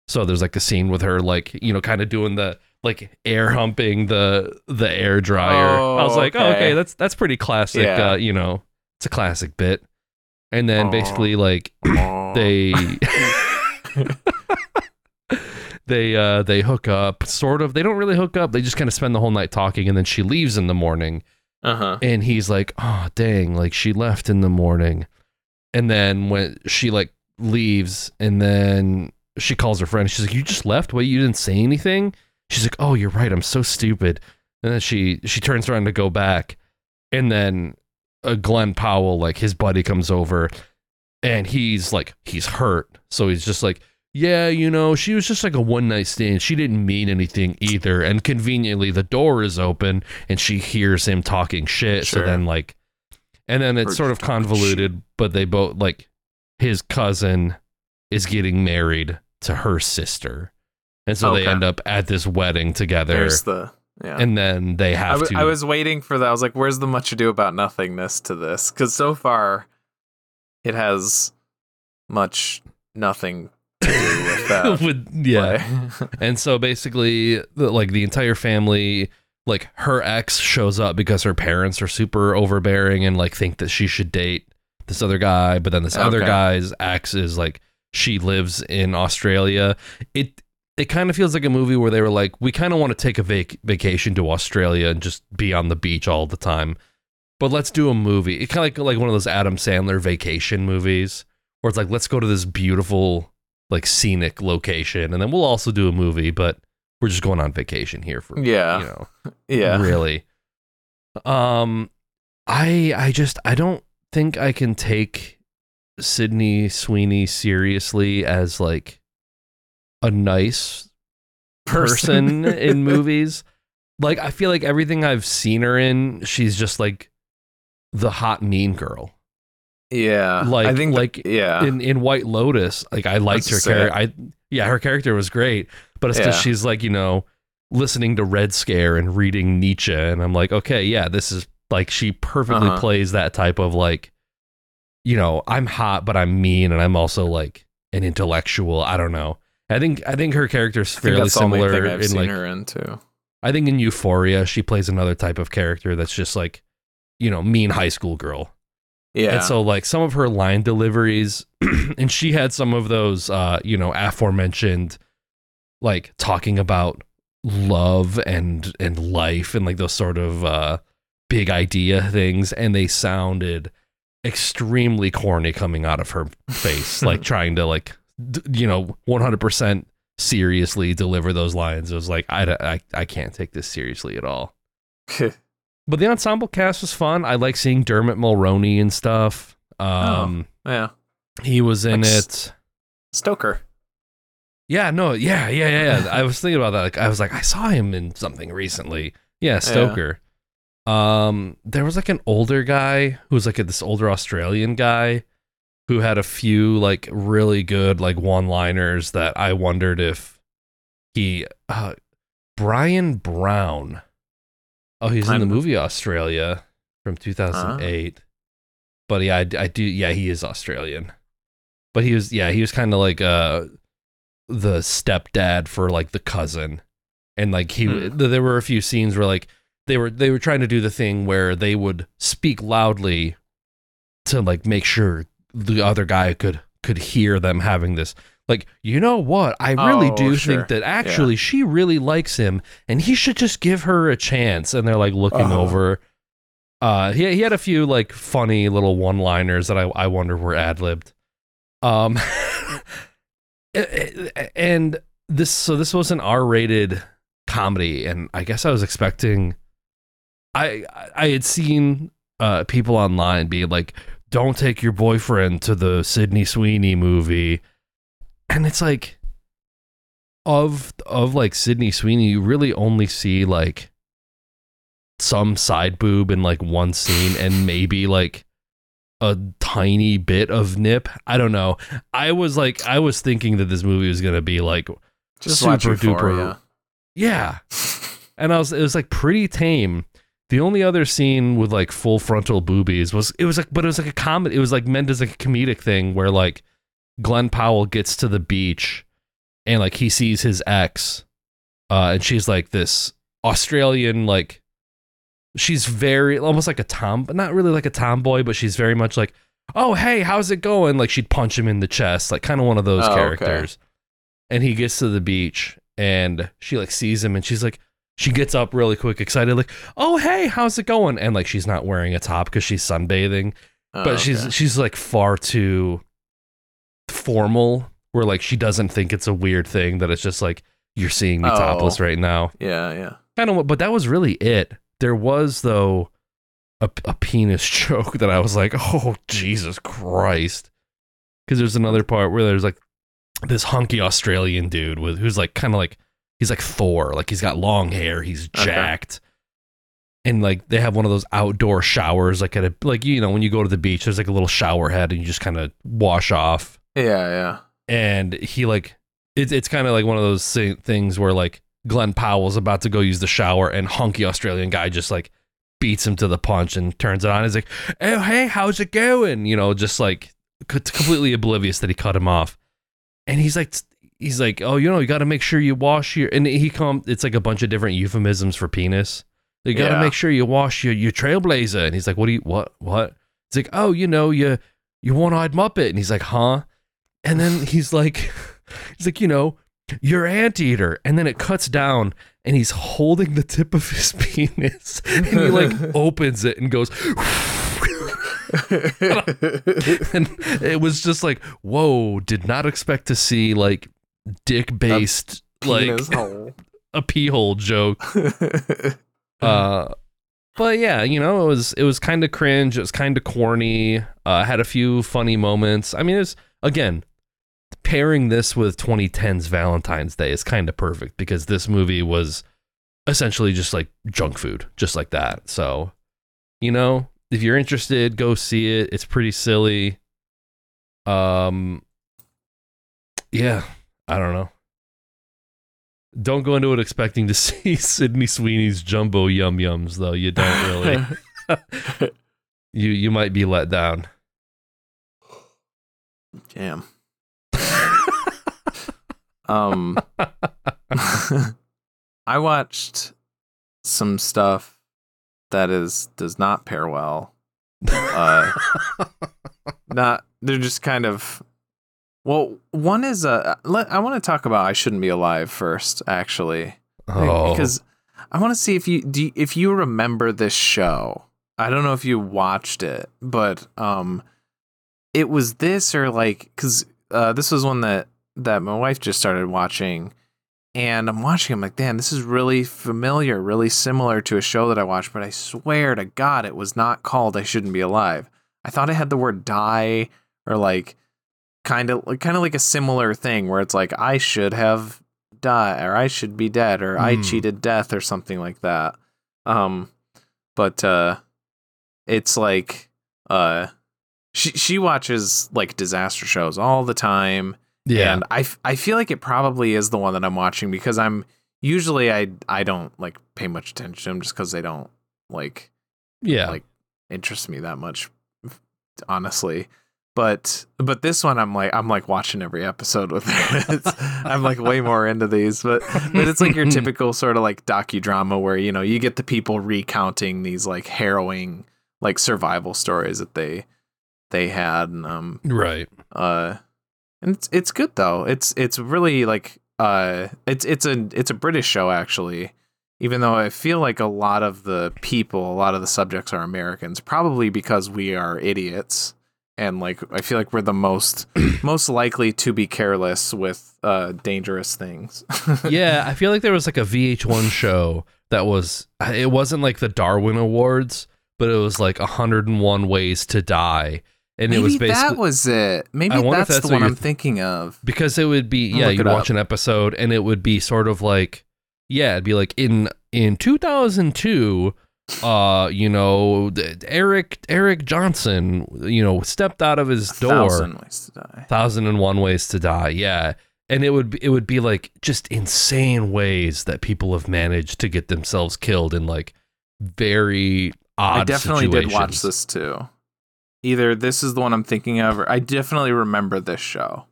Speaker 1: So there's like a scene with her like, you know, kind of doing the like air humping the the air dryer. I was
Speaker 2: Oh,
Speaker 1: like, oh,
Speaker 2: okay.
Speaker 1: okay, that's that's pretty classic.
Speaker 2: Yeah.
Speaker 1: Uh, you know, it's a classic bit. And then basically like they they uh they hook up sort of they don't really hook up they just kind of spend the whole night talking and then she leaves in the morning
Speaker 2: uh-huh.
Speaker 1: and he's like oh dang like she left in the morning. And then when she like leaves and then she calls her friend. She's like you just left? Wait you didn't say anything? She's like oh you're right i'm so stupid. And then she she turns around to go back. And then uh, Glenn Powell, like his buddy comes over and he's like, he's hurt. So he's just like, yeah, you know, she was just like a one night stand. She didn't mean anything either. And conveniently, the door is open and she hears him talking shit. So then, like, and then it's
Speaker 2: Or
Speaker 1: sort of convoluted, but they both, like, his cousin is getting married to her sister. And so they end up at this wedding together.
Speaker 2: There's the yeah.
Speaker 1: and then they have
Speaker 2: w-
Speaker 1: to.
Speaker 2: I was waiting for that. I was like, "Where's the much ado about nothingness to this?" Because so far, it has much nothing to do with that.
Speaker 1: with, yeah. And so basically, like the entire family, like her ex shows up because her parents are super overbearing and like think that she should date this other guy. But then this other
Speaker 2: Okay.
Speaker 1: guy's ex is like she lives in Australia. It it kind of feels like a movie where they were like, we kind of want to take a vac- vacation to Australia and just be on the beach all the time. But let's do a movie. It kind of like like one of those Adam Sandler vacation movies where it's like, let's go to this beautiful like scenic location and then we'll also do a movie but we're just going on vacation here for
Speaker 2: Yeah.
Speaker 1: you know
Speaker 2: yeah.
Speaker 1: really um i i just i don't think i can take sydney sweeney seriously as like a nice person in movies like i feel like everything i've seen her in she's just like the hot mean girl
Speaker 2: Yeah.
Speaker 1: like
Speaker 2: I think
Speaker 1: like
Speaker 2: yeah.
Speaker 1: in in White Lotus, like I liked her
Speaker 2: That's sick.
Speaker 1: character. I yeah, her character was great, but it's because
Speaker 2: Yeah.
Speaker 1: she's like you know listening to Red Scare and reading Nietzsche, and I'm like, okay, yeah, this is like she perfectly
Speaker 2: Uh-huh.
Speaker 1: plays that type of like, you know, I'm hot, but I'm mean, and I'm also like an intellectual. I don't know. I think I think her character's
Speaker 2: I think
Speaker 1: fairly
Speaker 2: the
Speaker 1: similar
Speaker 2: I've
Speaker 1: in
Speaker 2: seen
Speaker 1: like
Speaker 2: her in too.
Speaker 1: I think in Euphoria she plays another type of character that's just like, you know, mean high school girl.
Speaker 2: Yeah.
Speaker 1: And so like some of her line deliveries and she had some of those uh, you know, aforementioned like talking about love and and life and like those sort of uh big idea things and they sounded extremely corny coming out of her face like trying to like d- you know 100% seriously deliver those lines it was like I, I i can't take this seriously at all but the ensemble cast was fun. I like seeing Dermot Mulroney and stuff. Um,
Speaker 2: yeah.
Speaker 1: he was in
Speaker 2: Like
Speaker 1: it.
Speaker 2: Stoker.
Speaker 1: Yeah, no, yeah, yeah, yeah. yeah. I was thinking about that. Like, I was like, I saw him in something recently. Yeah, Stoker. Um, there was like an older guy who was like a, this older Australian guy who had a few like really good like one-liners that I wondered if he, uh, Bryan Brown. Oh, he's in the movie Australia from 2008. But yeah, I, I do. Yeah, he is Australian. But he was, yeah, he was kind of like uh the stepdad for like the cousin, and like he,
Speaker 2: Hmm.
Speaker 1: there were a few scenes where like they were they were trying to do the thing where they would speak loudly to like make sure the other guy could could hear them having this like you know what? I really
Speaker 2: Oh,
Speaker 1: do
Speaker 2: sure.
Speaker 1: think that actually she really likes him and he should just give her a chance. And they're like looking
Speaker 2: Uh-huh.
Speaker 1: over uh he, he had a few like funny little one liners that i i wonder were ad-libbed. Um and this so this was an r-rated comedy and i guess i was expecting i i had seen uh people online be like don't take your boyfriend to the sydney sweeney movie and it's like of of like sydney sweeney you really only see like some side boob in like one scene and maybe like a tiny bit of nip i don't know i was like i was thinking that this movie was gonna be like
Speaker 2: Just
Speaker 1: super
Speaker 2: Euphoria.
Speaker 1: yeah and I was it was like pretty tame. The only other scene with like full frontal boobies was it was like but it was like a comedy. It was like meant as like a comedic thing where like Glenn Powell gets to the beach and like he sees his ex, uh, and she's like this Australian like she's very almost like a tom, but not really like a tomboy, but she's very much like, oh hey, how's it going? Like she'd punch him in the chest, like kind of one of those
Speaker 2: Oh, okay.
Speaker 1: characters. And he gets to the beach and she like sees him and she's like she gets up really quick, excited, like, "Oh hey, how's it going?" And like she's not wearing a top because she's sunbathing,
Speaker 2: Oh,
Speaker 1: but she's she's like far too formal, where like she doesn't think it's a weird thing that it's just like you're seeing me
Speaker 2: Oh.
Speaker 1: topless right now.
Speaker 2: yeah, yeah.
Speaker 1: Kind of, but that was really it. There was though a, a penis joke that I was like, oh Jesus Christ, because there's another part where there's like this hunky Australian dude with who's like kind of like he's like Thor, like he's got long hair, he's
Speaker 2: Okay.
Speaker 1: jacked. And like they have one of those outdoor showers, like at a like you know when you go to the beach, there's like a little shower head and you just kind of wash off.
Speaker 2: Yeah, yeah.
Speaker 1: And he like it's it's kind of like one of those things where like Glenn Powell's about to go use the shower and hunky Australian guy just like beats him to the punch and turns it on. He's like, "Oh hey, how's it going?" You know, just like completely oblivious that he cut him off. And he's like, he's like, "Oh, you know, you got to make sure you wash your." And he come, it's like a bunch of different euphemisms for penis. You got to
Speaker 2: Yeah.
Speaker 1: make sure you wash your your trailblazer. And he's like, "What do you what what?" It's like, "Oh, you know, you you one eyed muppet." And he's like, "Huh?" And then he's like, he's like, you know, you're anteater. And then it cuts down and he's holding the tip of his penis and he like opens it and goes, and it was just like, whoa, did not expect to see like dick based, like
Speaker 2: hole.
Speaker 1: a pee hole joke. Uh, but yeah, you know, it was it was kind of cringe. It was kind of corny. Uh, had a few funny moments. I mean, it's again pairing this with 2010's Valentine's Day is kind of perfect because this movie was essentially just like junk food, just like that. So, you know, if you're interested, go see it. It's pretty silly. Um, yeah, I don't know. Don't go into it expecting to see Sydney Sweeney's jumbo yum yums, though. You don't really. you you might be let down.
Speaker 2: Damn. Um, I watched some stuff that is does not pair well. Uh, not they're just kind of. Well, one is a. Let, I want to talk about I shouldn't be alive first, actually,
Speaker 1: oh,
Speaker 2: because I want to see if you do you- if you remember this show. I don't know if you watched it, but um, it was this or like because uh, this was one that that my wife just started watching, and I'm watching. I'm like, damn, this is really familiar, really similar to a show that I watched. But I swear to God, it was not called "I Shouldn't Be Alive." I thought it had the word "die" or like kind of kind of like a similar thing where it's like I should have died or I should be dead or I
Speaker 1: Hmm.
Speaker 2: cheated death or something like that. Um, but uh, it's like uh, she she watches like disaster shows all the time.
Speaker 1: Yeah,
Speaker 2: And I, f- I feel like it probably is the one that I'm watching because I'm usually I I don't like pay much attention to them just because they don't like
Speaker 1: yeah.
Speaker 2: like interest me that much honestly. But but this one I'm like I'm like watching every episode with. It's, I'm like way more into these, but but it's like your typical sort of like docudrama where you know you get the people recounting these like harrowing like survival stories that they they had and um
Speaker 1: right.
Speaker 2: uh and it's it's good though. It's it's really like uh it's it's a it's a british show actually even though i feel like a lot of the people a lot of the subjects are americans probably because we are idiots. And like i feel like we're the most most likely to be careless with uh dangerous things.
Speaker 1: Yeah, I feel like there was like a VH1 show that was it wasn't like the Darwin Awards, but it was like 101 ways to die. And
Speaker 2: maybe
Speaker 1: it was basically
Speaker 2: that was it. Maybe that's,
Speaker 1: that's
Speaker 2: the one i'm thinking of.
Speaker 1: Because it would be yeah, you'd watch
Speaker 2: up.
Speaker 1: an episode and it would be sort of like yeah, it'd be like in in 2002 uh you know Eric Eric Johnson you know stepped out of his
Speaker 2: A
Speaker 1: door.
Speaker 2: thousand ways to die.
Speaker 1: Thousand and one ways to die yeah. And it would be, it would be like just insane ways that people have managed to get themselves killed in like very odd
Speaker 2: I definitely did watch this too. Either this is the one I'm thinking of, or I definitely remember this show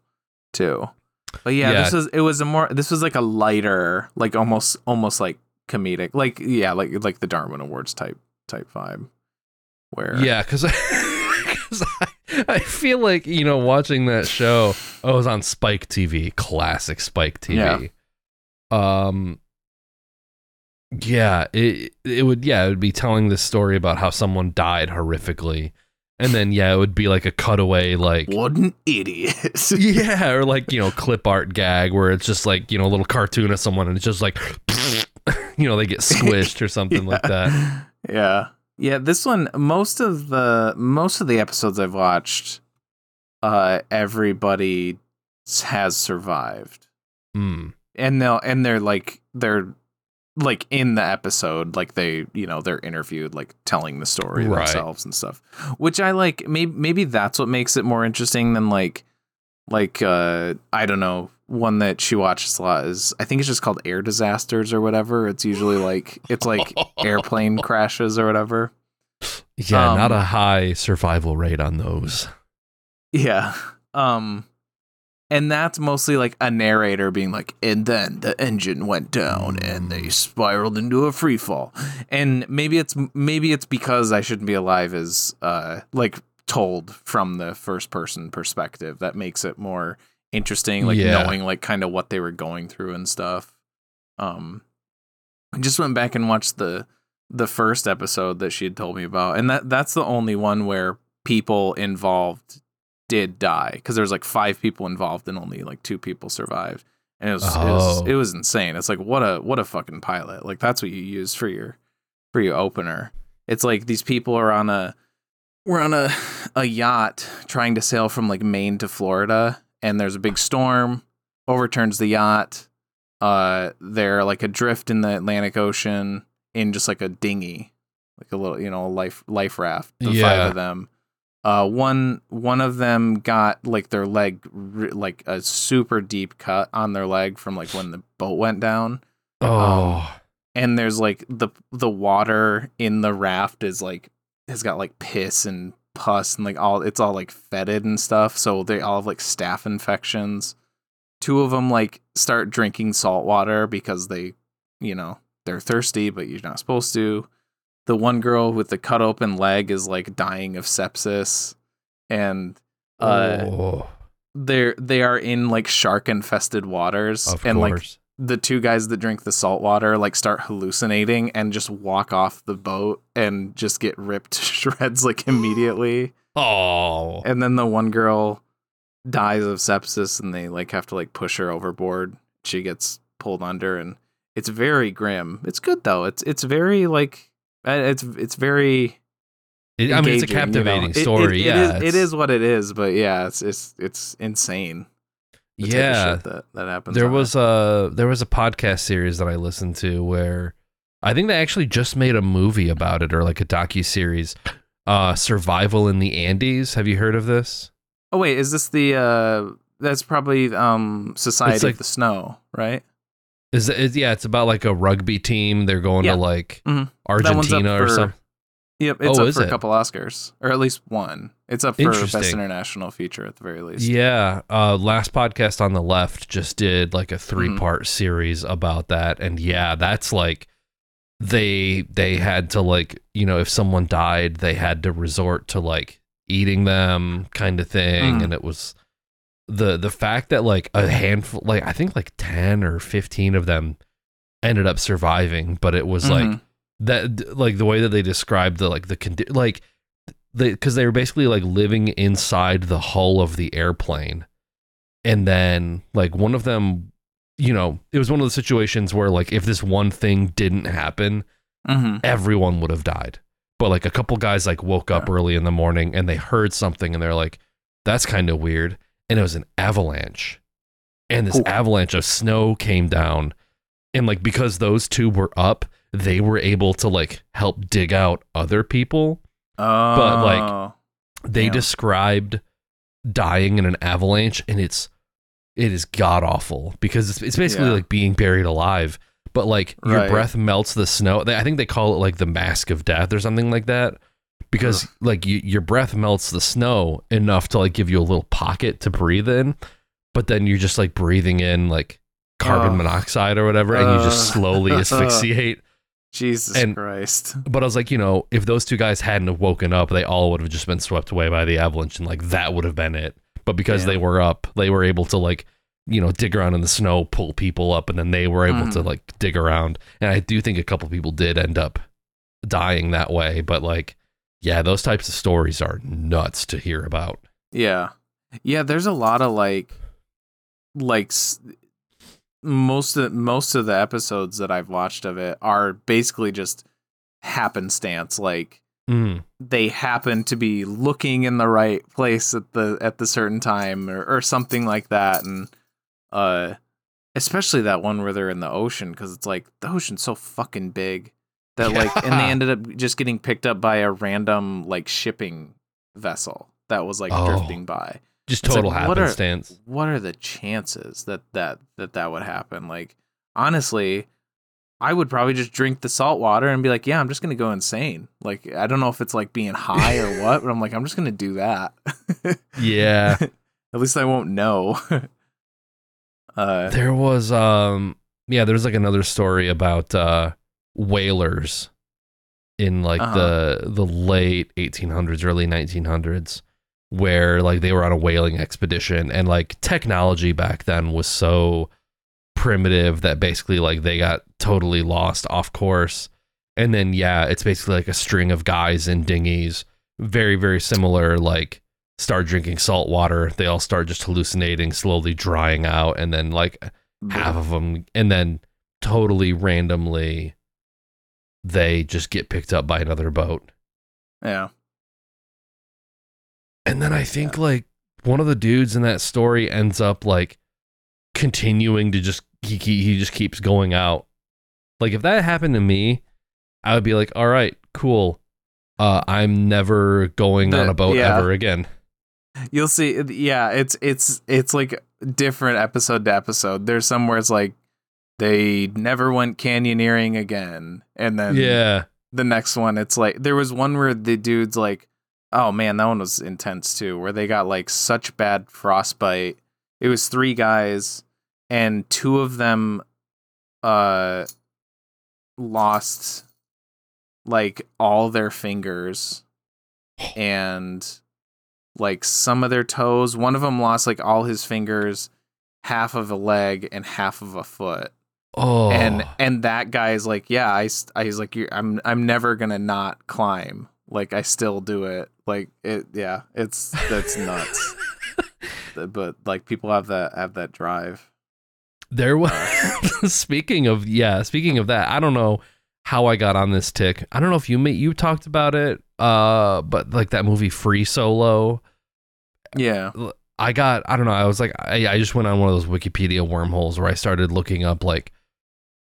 Speaker 2: too. But yeah,
Speaker 1: Yeah.
Speaker 2: this was it was a more this was like a lighter, like almost almost like comedic, like yeah, like like the Darwin Awards type type vibe. Where
Speaker 1: Yeah, because I, I feel like you know watching that show. Oh, it was on Spike TV, classic Spike TV. Yeah. Um, yeah, it it would yeah it would be telling this story about how someone died horrifically, and then yeah it would be like a cutaway like
Speaker 2: what an idiot.
Speaker 1: yeah or like you know clip art gag where it's just like you know a little cartoon of someone and it's just like you know they get squished or something like that.
Speaker 2: Yeah. Yeah, this one most of the most of the episodes I've watched uh everybody has survived.
Speaker 1: Hmm.
Speaker 2: And they'll and they're like they're like in the episode like they, you know, they're interviewed like telling the story
Speaker 1: Right.
Speaker 2: themselves and stuff. Which I like maybe maybe that's what makes it more interesting than like like uh I don't know, one that she watches a lot is I think it's just called air disasters or whatever. It's usually like it's like airplane crashes or whatever.
Speaker 1: Yeah, not
Speaker 2: Um,
Speaker 1: a high survival rate on those.
Speaker 2: Yeah. Um and that's mostly like a narrator being like, and then the engine went down and they spiraled into a free fall. And maybe it's maybe it's because I shouldn't be alive is uh like told from the first person perspective that makes it more interesting, like
Speaker 1: Yeah.
Speaker 2: knowing like kind of what they were going through and stuff. Um I just went back and watched the the first episode that she had told me about, and that that's the only one where people involved did die because there was like five people involved and only like two people survived, and it was, it was
Speaker 1: Oh.
Speaker 2: it was insane. It's like what a what a fucking pilot. Like that's what you use for your for your opener. It's like these people are on a we're on a a yacht trying to sail from like Maine to Florida, and there's a big storm, overturns the yacht. Uh, they're like adrift in the Atlantic Ocean in just like a dinghy, like a little you know life life raft. The five
Speaker 1: Yeah.
Speaker 2: of them. Uh, one one of them got like their leg like a super deep cut on their leg from like when the boat went down.
Speaker 1: Oh,
Speaker 2: and there's like the the water in the raft is like has got like piss and pus and like all it's all like fetid and stuff. So they all have like staph infections. Two of them like start drinking salt water because they you know they're thirsty but you're not supposed to the one girl with the cut open leg is like dying of sepsis and uh
Speaker 1: oh,
Speaker 2: they're they are in like shark infested waters
Speaker 1: of
Speaker 2: and like the two guys that drink the salt water like start hallucinating and just walk off the boat and just get ripped to shreds like immediately.
Speaker 1: oh,
Speaker 2: And then the one girl dies of sepsis and they like have to like push her overboard. She gets pulled under and it's very grim. It's good though. It's it's very like uh, it's it's very
Speaker 1: It- I mean, it's a
Speaker 2: engaging, you know?
Speaker 1: captivating
Speaker 2: It- it-
Speaker 1: story. yeah,
Speaker 2: is, it is what it is, but yeah, it's it's it's insane. the type of
Speaker 1: Yeah,
Speaker 2: that that happens.
Speaker 1: there
Speaker 2: on it.
Speaker 1: was a there was a podcast series that I listened to where I think they actually just made a movie about it or like a docu series. Uh, survival in the Andes. Have you heard of this?
Speaker 2: Oh wait, is this the uh that's probably um Society
Speaker 1: like-
Speaker 2: of the Snow, right?
Speaker 1: Is it? Yeah, it's about like a rugby team. They're going
Speaker 2: Yeah.
Speaker 1: to like
Speaker 2: Mhm. One's
Speaker 1: Argentina or
Speaker 2: for-
Speaker 1: something.
Speaker 2: Yep, it's
Speaker 1: Oh,
Speaker 2: up
Speaker 1: is
Speaker 2: for
Speaker 1: it?
Speaker 2: a couple Oscars, or at least one. It's up for best international feature at the very least.
Speaker 1: Yeah, uh, last podcast on the left just did like a three
Speaker 2: Mm-hmm.
Speaker 1: part series about that, and yeah, that's like they they had to like you know if someone died, they had to resort to like eating them kind of thing,
Speaker 2: Mm.
Speaker 1: and it was the the fact that like a handful, like I think like ten or fifteen of them ended up surviving, but it was like
Speaker 2: Mhm.
Speaker 1: that like the way that they described the like the condi- like they because they were basically like living inside the hull of the airplane and then like one of them you know it was one of the situations where like if this one thing didn't happen
Speaker 2: Mhm.
Speaker 1: everyone would have died but like a couple guys like woke up early in the morning and they heard something and they're like that's kind of weird and it was an avalanche and this
Speaker 2: Ooh.
Speaker 1: avalanche of snow came down and like because those two were up they were able to like help dig out other people
Speaker 2: Oh,
Speaker 1: but, like, oh. they
Speaker 2: Damn.
Speaker 1: described dying in an avalanche and it's it is god awful because it's, it's basically
Speaker 2: Yeah.
Speaker 1: like being buried alive but like your
Speaker 2: Right.
Speaker 1: breath melts the snow i think they call it like the mask of death or something like that because like you, your breath melts the snow enough to like give you a little pocket to breathe in but then you're just like breathing in like carbon
Speaker 2: Ugh.
Speaker 1: monoxide or whatever and you just slowly asphyxiate
Speaker 2: Jesus
Speaker 1: and-
Speaker 2: Christ.
Speaker 1: but I was like, you know, if those two guys hadn't have woken up, they all would have just been swept away by the avalanche, and like that would have been it. But because
Speaker 2: Damn.
Speaker 1: they were up, they were able to like, you know, dig around in the snow, pull people up, and then they were able to
Speaker 2: Mhm.
Speaker 1: like dig around. And I do think a couple people did end up dying that way. But like, yeah, those types of stories are nuts to hear about.
Speaker 2: Yeah. Yeah, there's a lot of like like s- most of most of the episodes that I've watched of it are basically just happenstance like
Speaker 1: Mm.
Speaker 2: they happen to be looking in the right place at the at the certain time or, or something like that and uh especially that one where they're in the ocean because it's like the ocean's so fucking big that like and they ended up just getting picked up by a random like shipping vessel that was like
Speaker 1: Oh.
Speaker 2: drifting by
Speaker 1: Just
Speaker 2: It's like,
Speaker 1: total
Speaker 2: what are-
Speaker 1: happenstance.
Speaker 2: what are the chances that that that that would happen like honestly i would probably just drink the salt water and be like yeah i'm just gonna go insane like i don't know if it's like being high or what but i'm like i'm just gonna do that
Speaker 1: yeah.
Speaker 2: at least i won't know uh
Speaker 1: There was um yeah, there's like another story about uh whalers in like
Speaker 2: Uh-huh.
Speaker 1: the the late 1800s, early 1900s where like they were on a whaling expedition and like technology back then was so primitive that basically like they got totally lost off course. And then yeah, it's basically like a string of guys in dinghies, very very similar like start drinking salt water. They all start just hallucinating, slowly drying out, and then like half of them, and then totally randomly, they just get picked up by another boat.
Speaker 2: yeah
Speaker 1: And then I think like one of the dudes in that story ends up like continuing to just he he he just keeps going out. Like if that happened to me, I would be like, all right, cool. Uh, I'm never going on a boat
Speaker 2: yeah.
Speaker 1: ever again.
Speaker 2: you'll see yeah it's it's it's like different episode to episode there's some where it's like they never went canyoneering again. And then
Speaker 1: yeah.
Speaker 2: the next one it's like there was one where the dude's like oh man that one was intense too where they got like such bad frostbite. It was three guys and two of them uh lost like all their fingers and like some of their toes. One of them lost like all his fingers half of a leg and half of a foot
Speaker 1: Oh.
Speaker 2: and and that guy's like yeah i I- he's like i'm i'm never gonna not climb like i still do it like it yeah it's that's nuts but like people have that have that drive
Speaker 1: There was speaking of yeah, speaking of that, I don't know how I got on this tick. I don't know if you you talked about it, uh, but like that movie Free Solo,
Speaker 2: yeah
Speaker 1: I got I don't know. I was like I, I just went on one of those Wikipedia wormholes where I started looking up like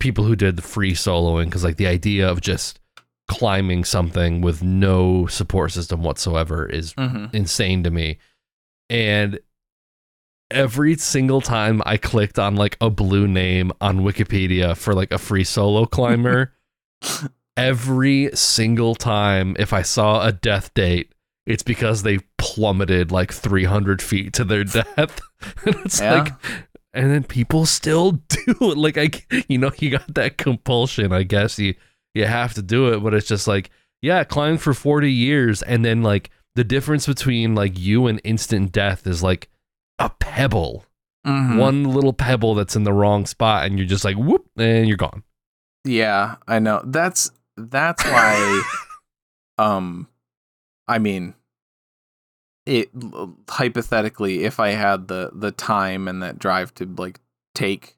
Speaker 1: people who did the free soloing because like the idea of just climbing something with no support system whatsoever is
Speaker 2: hmm
Speaker 1: insane to me. And every single time I clicked on like a blue name on Wikipedia for like a free solo climber, every single time if I saw a death date, it's because they plummeted like 300 feet to their death. and it's
Speaker 2: Yeah.
Speaker 1: like, and then people still do it. Like, I, you know, you got that compulsion. I guess you, you have to do it, but it's just like, yeah, climb for 40 years. And then like the difference between like you and instant death is like a pebble,
Speaker 2: Mhm.
Speaker 1: one little pebble that's in the wrong spot. And you're just like, whoop, and you're gone.
Speaker 2: yeah i know that's that's why um i mean it hypothetically if i had the the time and that drive to like take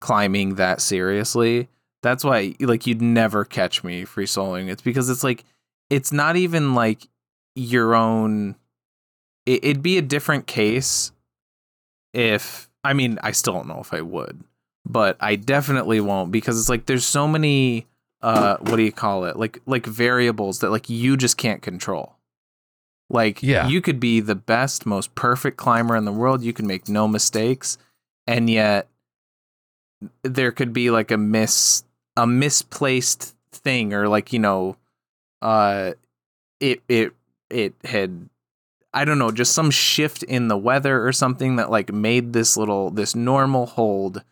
Speaker 2: climbing that seriously that's why like you'd never catch me free soloing it's because it's like it's not even like your own it, it'd be a different case if i mean i still don't know if i would but i definitely won't because it's like there's so many uh what do you call it? Like like variables that like you just can't control like
Speaker 1: Yeah.
Speaker 2: you could be the best most perfect climber in the world you can make no mistakes and yet there could be like a miss a misplaced thing or like you know uh it it it had I don't know, just some shift in the weather or something that like made this little this normal hold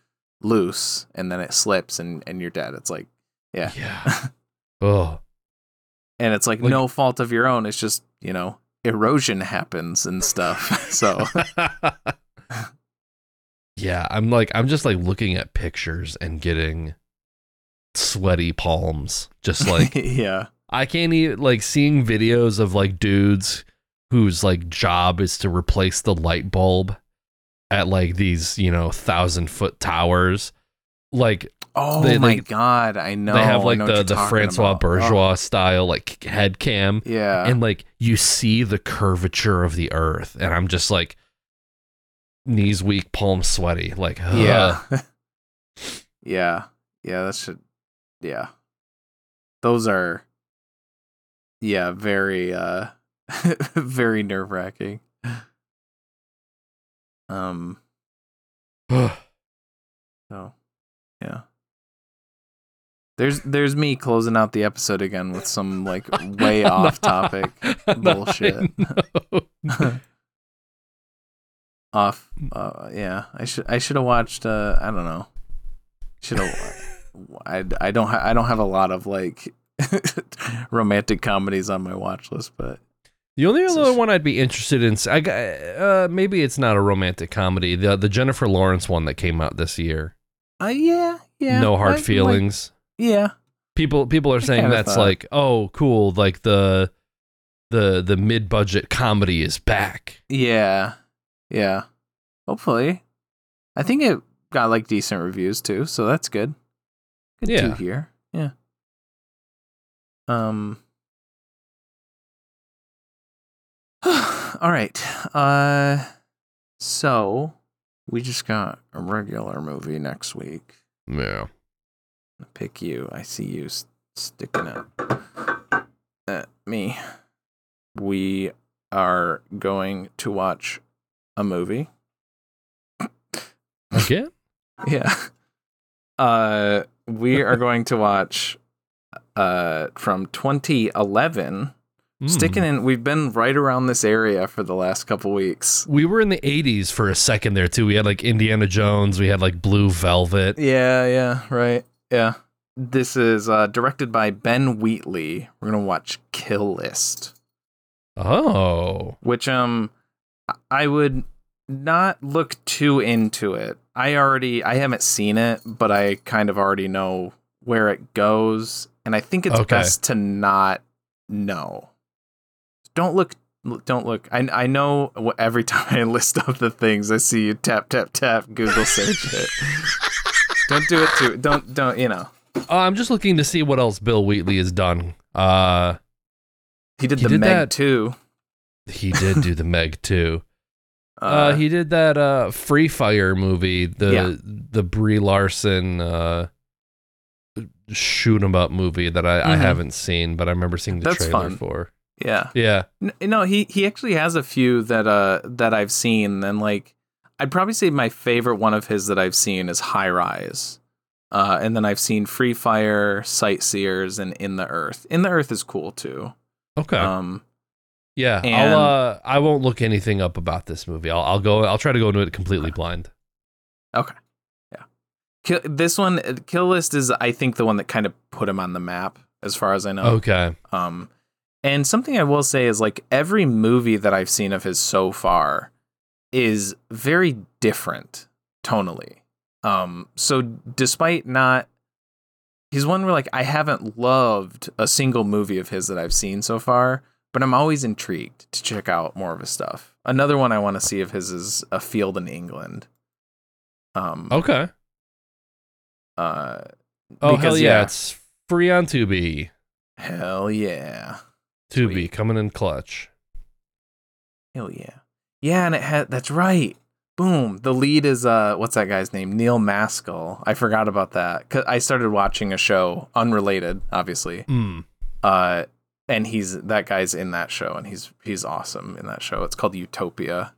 Speaker 2: loose and then it slips and and you're dead. It's like yeah.
Speaker 1: Yeah. oh.
Speaker 2: And it's like,
Speaker 1: Like-
Speaker 2: no fault of your own. It's just, you know, erosion happens and stuff. so
Speaker 1: yeah, I'm like I'm just like looking at pictures and getting sweaty palms. Just like
Speaker 2: yeah.
Speaker 1: I can't even like seeing videos of like dudes whose like job is to replace the light bulb at like these, you know, thousand foot towers. Like
Speaker 2: Oh
Speaker 1: They-
Speaker 2: my
Speaker 1: they-
Speaker 2: god, I know.
Speaker 1: they have like the the Francois
Speaker 2: about. Oh,
Speaker 1: Bourgeois style like head cam,
Speaker 2: yeah.
Speaker 1: and like you see the curvature of the earth, and I'm just like knees weak, palms sweaty, like
Speaker 2: yeah. yeah. Yeah, that should yeah. Those are yeah, very uh very nerve-wracking. Um so yeah. There's there's me closing out the episode again with some like way off topic bullshit. off uh yeah i should i should have watched uh i don't know should have i i don't ha- i don't have a lot of like romantic comedies on my watch list but
Speaker 1: The only other one I'd be interested in, I got, uh, maybe it's not a romantic comedy. The the Jennifer Lawrence one that came out this year,
Speaker 2: uh yeah yeah
Speaker 1: No Hard
Speaker 2: I-
Speaker 1: Feelings.
Speaker 2: Yeah.
Speaker 1: People people are saying that's
Speaker 2: thought-
Speaker 1: like, oh, cool, like the the the mid budget comedy is back.
Speaker 2: yeah. Yeah. Hopefully. I think it got like decent reviews too so that's good. Good
Speaker 1: Yeah.
Speaker 2: to hear. Yeah. Um. All right uh so we just got a regular movie next week.
Speaker 1: Yeah.
Speaker 2: Pick you i see you sticking it at me we are going to watch a movie
Speaker 1: Again?
Speaker 2: Yeah. Uh we are going to watch uh from 2011.
Speaker 1: Mm.
Speaker 2: Sticking in we've been right around this area for the last couple weeks.
Speaker 1: We were in the 80s for a second there too. We had like Indiana Jones, we had like Blue Velvet.
Speaker 2: Yeah, yeah, right. Yeah. This is uh directed by Ben Wheatley. We're going to watch Kill List,
Speaker 1: Oh.
Speaker 2: which um I would not look too into it. I already I haven't seen it, but I kind of already know where it goes, and I think it's
Speaker 1: Okay.
Speaker 2: best to not know. Don't look don't look. I I know every time I list up the things I see you tap tap tap Google search it. don't do it too. Don't don't you know.
Speaker 1: Uh, I'm just looking to see what else Bill Wheatley has done. Uh
Speaker 2: He did
Speaker 1: He
Speaker 2: the
Speaker 1: did
Speaker 2: Meg
Speaker 1: that-
Speaker 2: too.
Speaker 1: he did do the Meg too. Uh, he did that uh Free Fire movie, the
Speaker 2: Yeah.
Speaker 1: the Brie Larson uh shoot 'em up movie that I, I
Speaker 2: Mhm.
Speaker 1: haven't seen, but I remember seeing the
Speaker 2: That's
Speaker 1: trailer
Speaker 2: fun.
Speaker 1: for.
Speaker 2: yeah.
Speaker 1: Yeah.
Speaker 2: No, he he actually has a few that uh that I've seen, and like I'd probably say my favorite one of his that I've seen is High Rise, uh, and then I've seen Free Fire, Sightseers, and In the Earth. In the Earth is cool too.
Speaker 1: Okay.
Speaker 2: Um,
Speaker 1: yeah.
Speaker 2: and-
Speaker 1: I'll uh I won't look anything up about this movie. I'll I'll go I'll try to go into it completely blind. Okay. Yeah.
Speaker 2: Kill, this one, uh, Kill List is I think the one that kind of put him on the map, as far as I know.
Speaker 1: Okay.
Speaker 2: Um, and something I will say is like every movie that I've seen of his so far is very different tonally. Um, so despite not, he's one where like I haven't loved a single movie of his that I've seen so far, but I'm always intrigued to check out more of his stuff. Another one I want to see of his is A Field in England. Um,
Speaker 1: Okay.
Speaker 2: uh,
Speaker 1: Oh
Speaker 2: Because,
Speaker 1: hell yeah,
Speaker 2: yeah.
Speaker 1: it's free on Tubi.
Speaker 2: hell yeah.
Speaker 1: Tubi
Speaker 2: Sweet.
Speaker 1: coming in clutch.
Speaker 2: Hell yeah. Yeah, and it had that's right. Boom. The lead is uh what's that guy's name? Neil Maskell. I forgot about that. Cause I started watching a show unrelated, obviously.
Speaker 1: Mm.
Speaker 2: Uh and he's that guy's in that show and he's he's awesome in that show. It's called Utopia.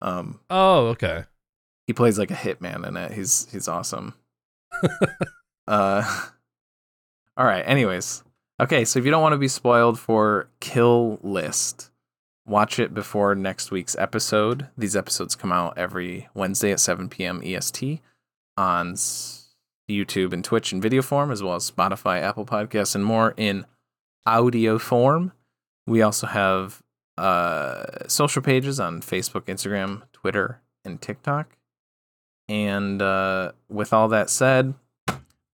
Speaker 2: Um
Speaker 1: Oh, okay.
Speaker 2: he plays like a hitman in it. He's he's awesome. uh All right, anyways. Okay, so if you don't want to be spoiled for Kill List, watch it before next week's episode. These episodes come out every Wednesday at 7 p.m. EST on YouTube and Twitch in video form, as well as Spotify, Apple Podcasts, and more in audio form. We also have uh, social pages on Facebook, Instagram, Twitter, and TikTok. And uh, with all that said,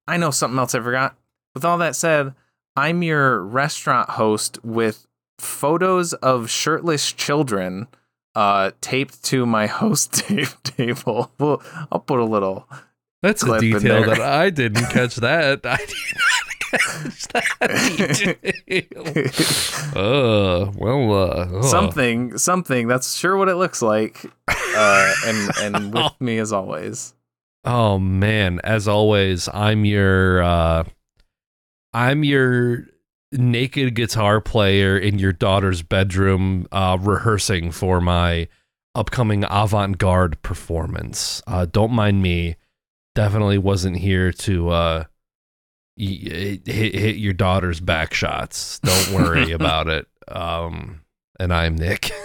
Speaker 2: I know something else I forgot. With all that said, I'm your restaurant host with photos of shirtless children uh, taped to my host tape table. Well, I'll put a little
Speaker 1: That's a detail that I didn't catch that. I did not catch that detail. Uh, well, uh, oh.
Speaker 2: Something, something. That's sure what it looks like. Uh, and and with me as always.
Speaker 1: Oh man, as always, I'm your uh I'm your naked guitar player in your daughter's bedroom uh rehearsing for my upcoming avant-garde performance. Uh don't mind me. Definitely wasn't here to uh hit, hit your daughter's back shots. Don't worry about it. Um and I'm Nick.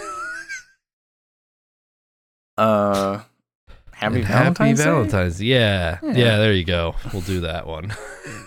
Speaker 2: Uh, happy
Speaker 1: And
Speaker 2: Valentine's.
Speaker 1: Happy
Speaker 2: Day?
Speaker 1: Valentine's. Yeah.
Speaker 2: Yeah.
Speaker 1: yeah. there you go. We'll do that one.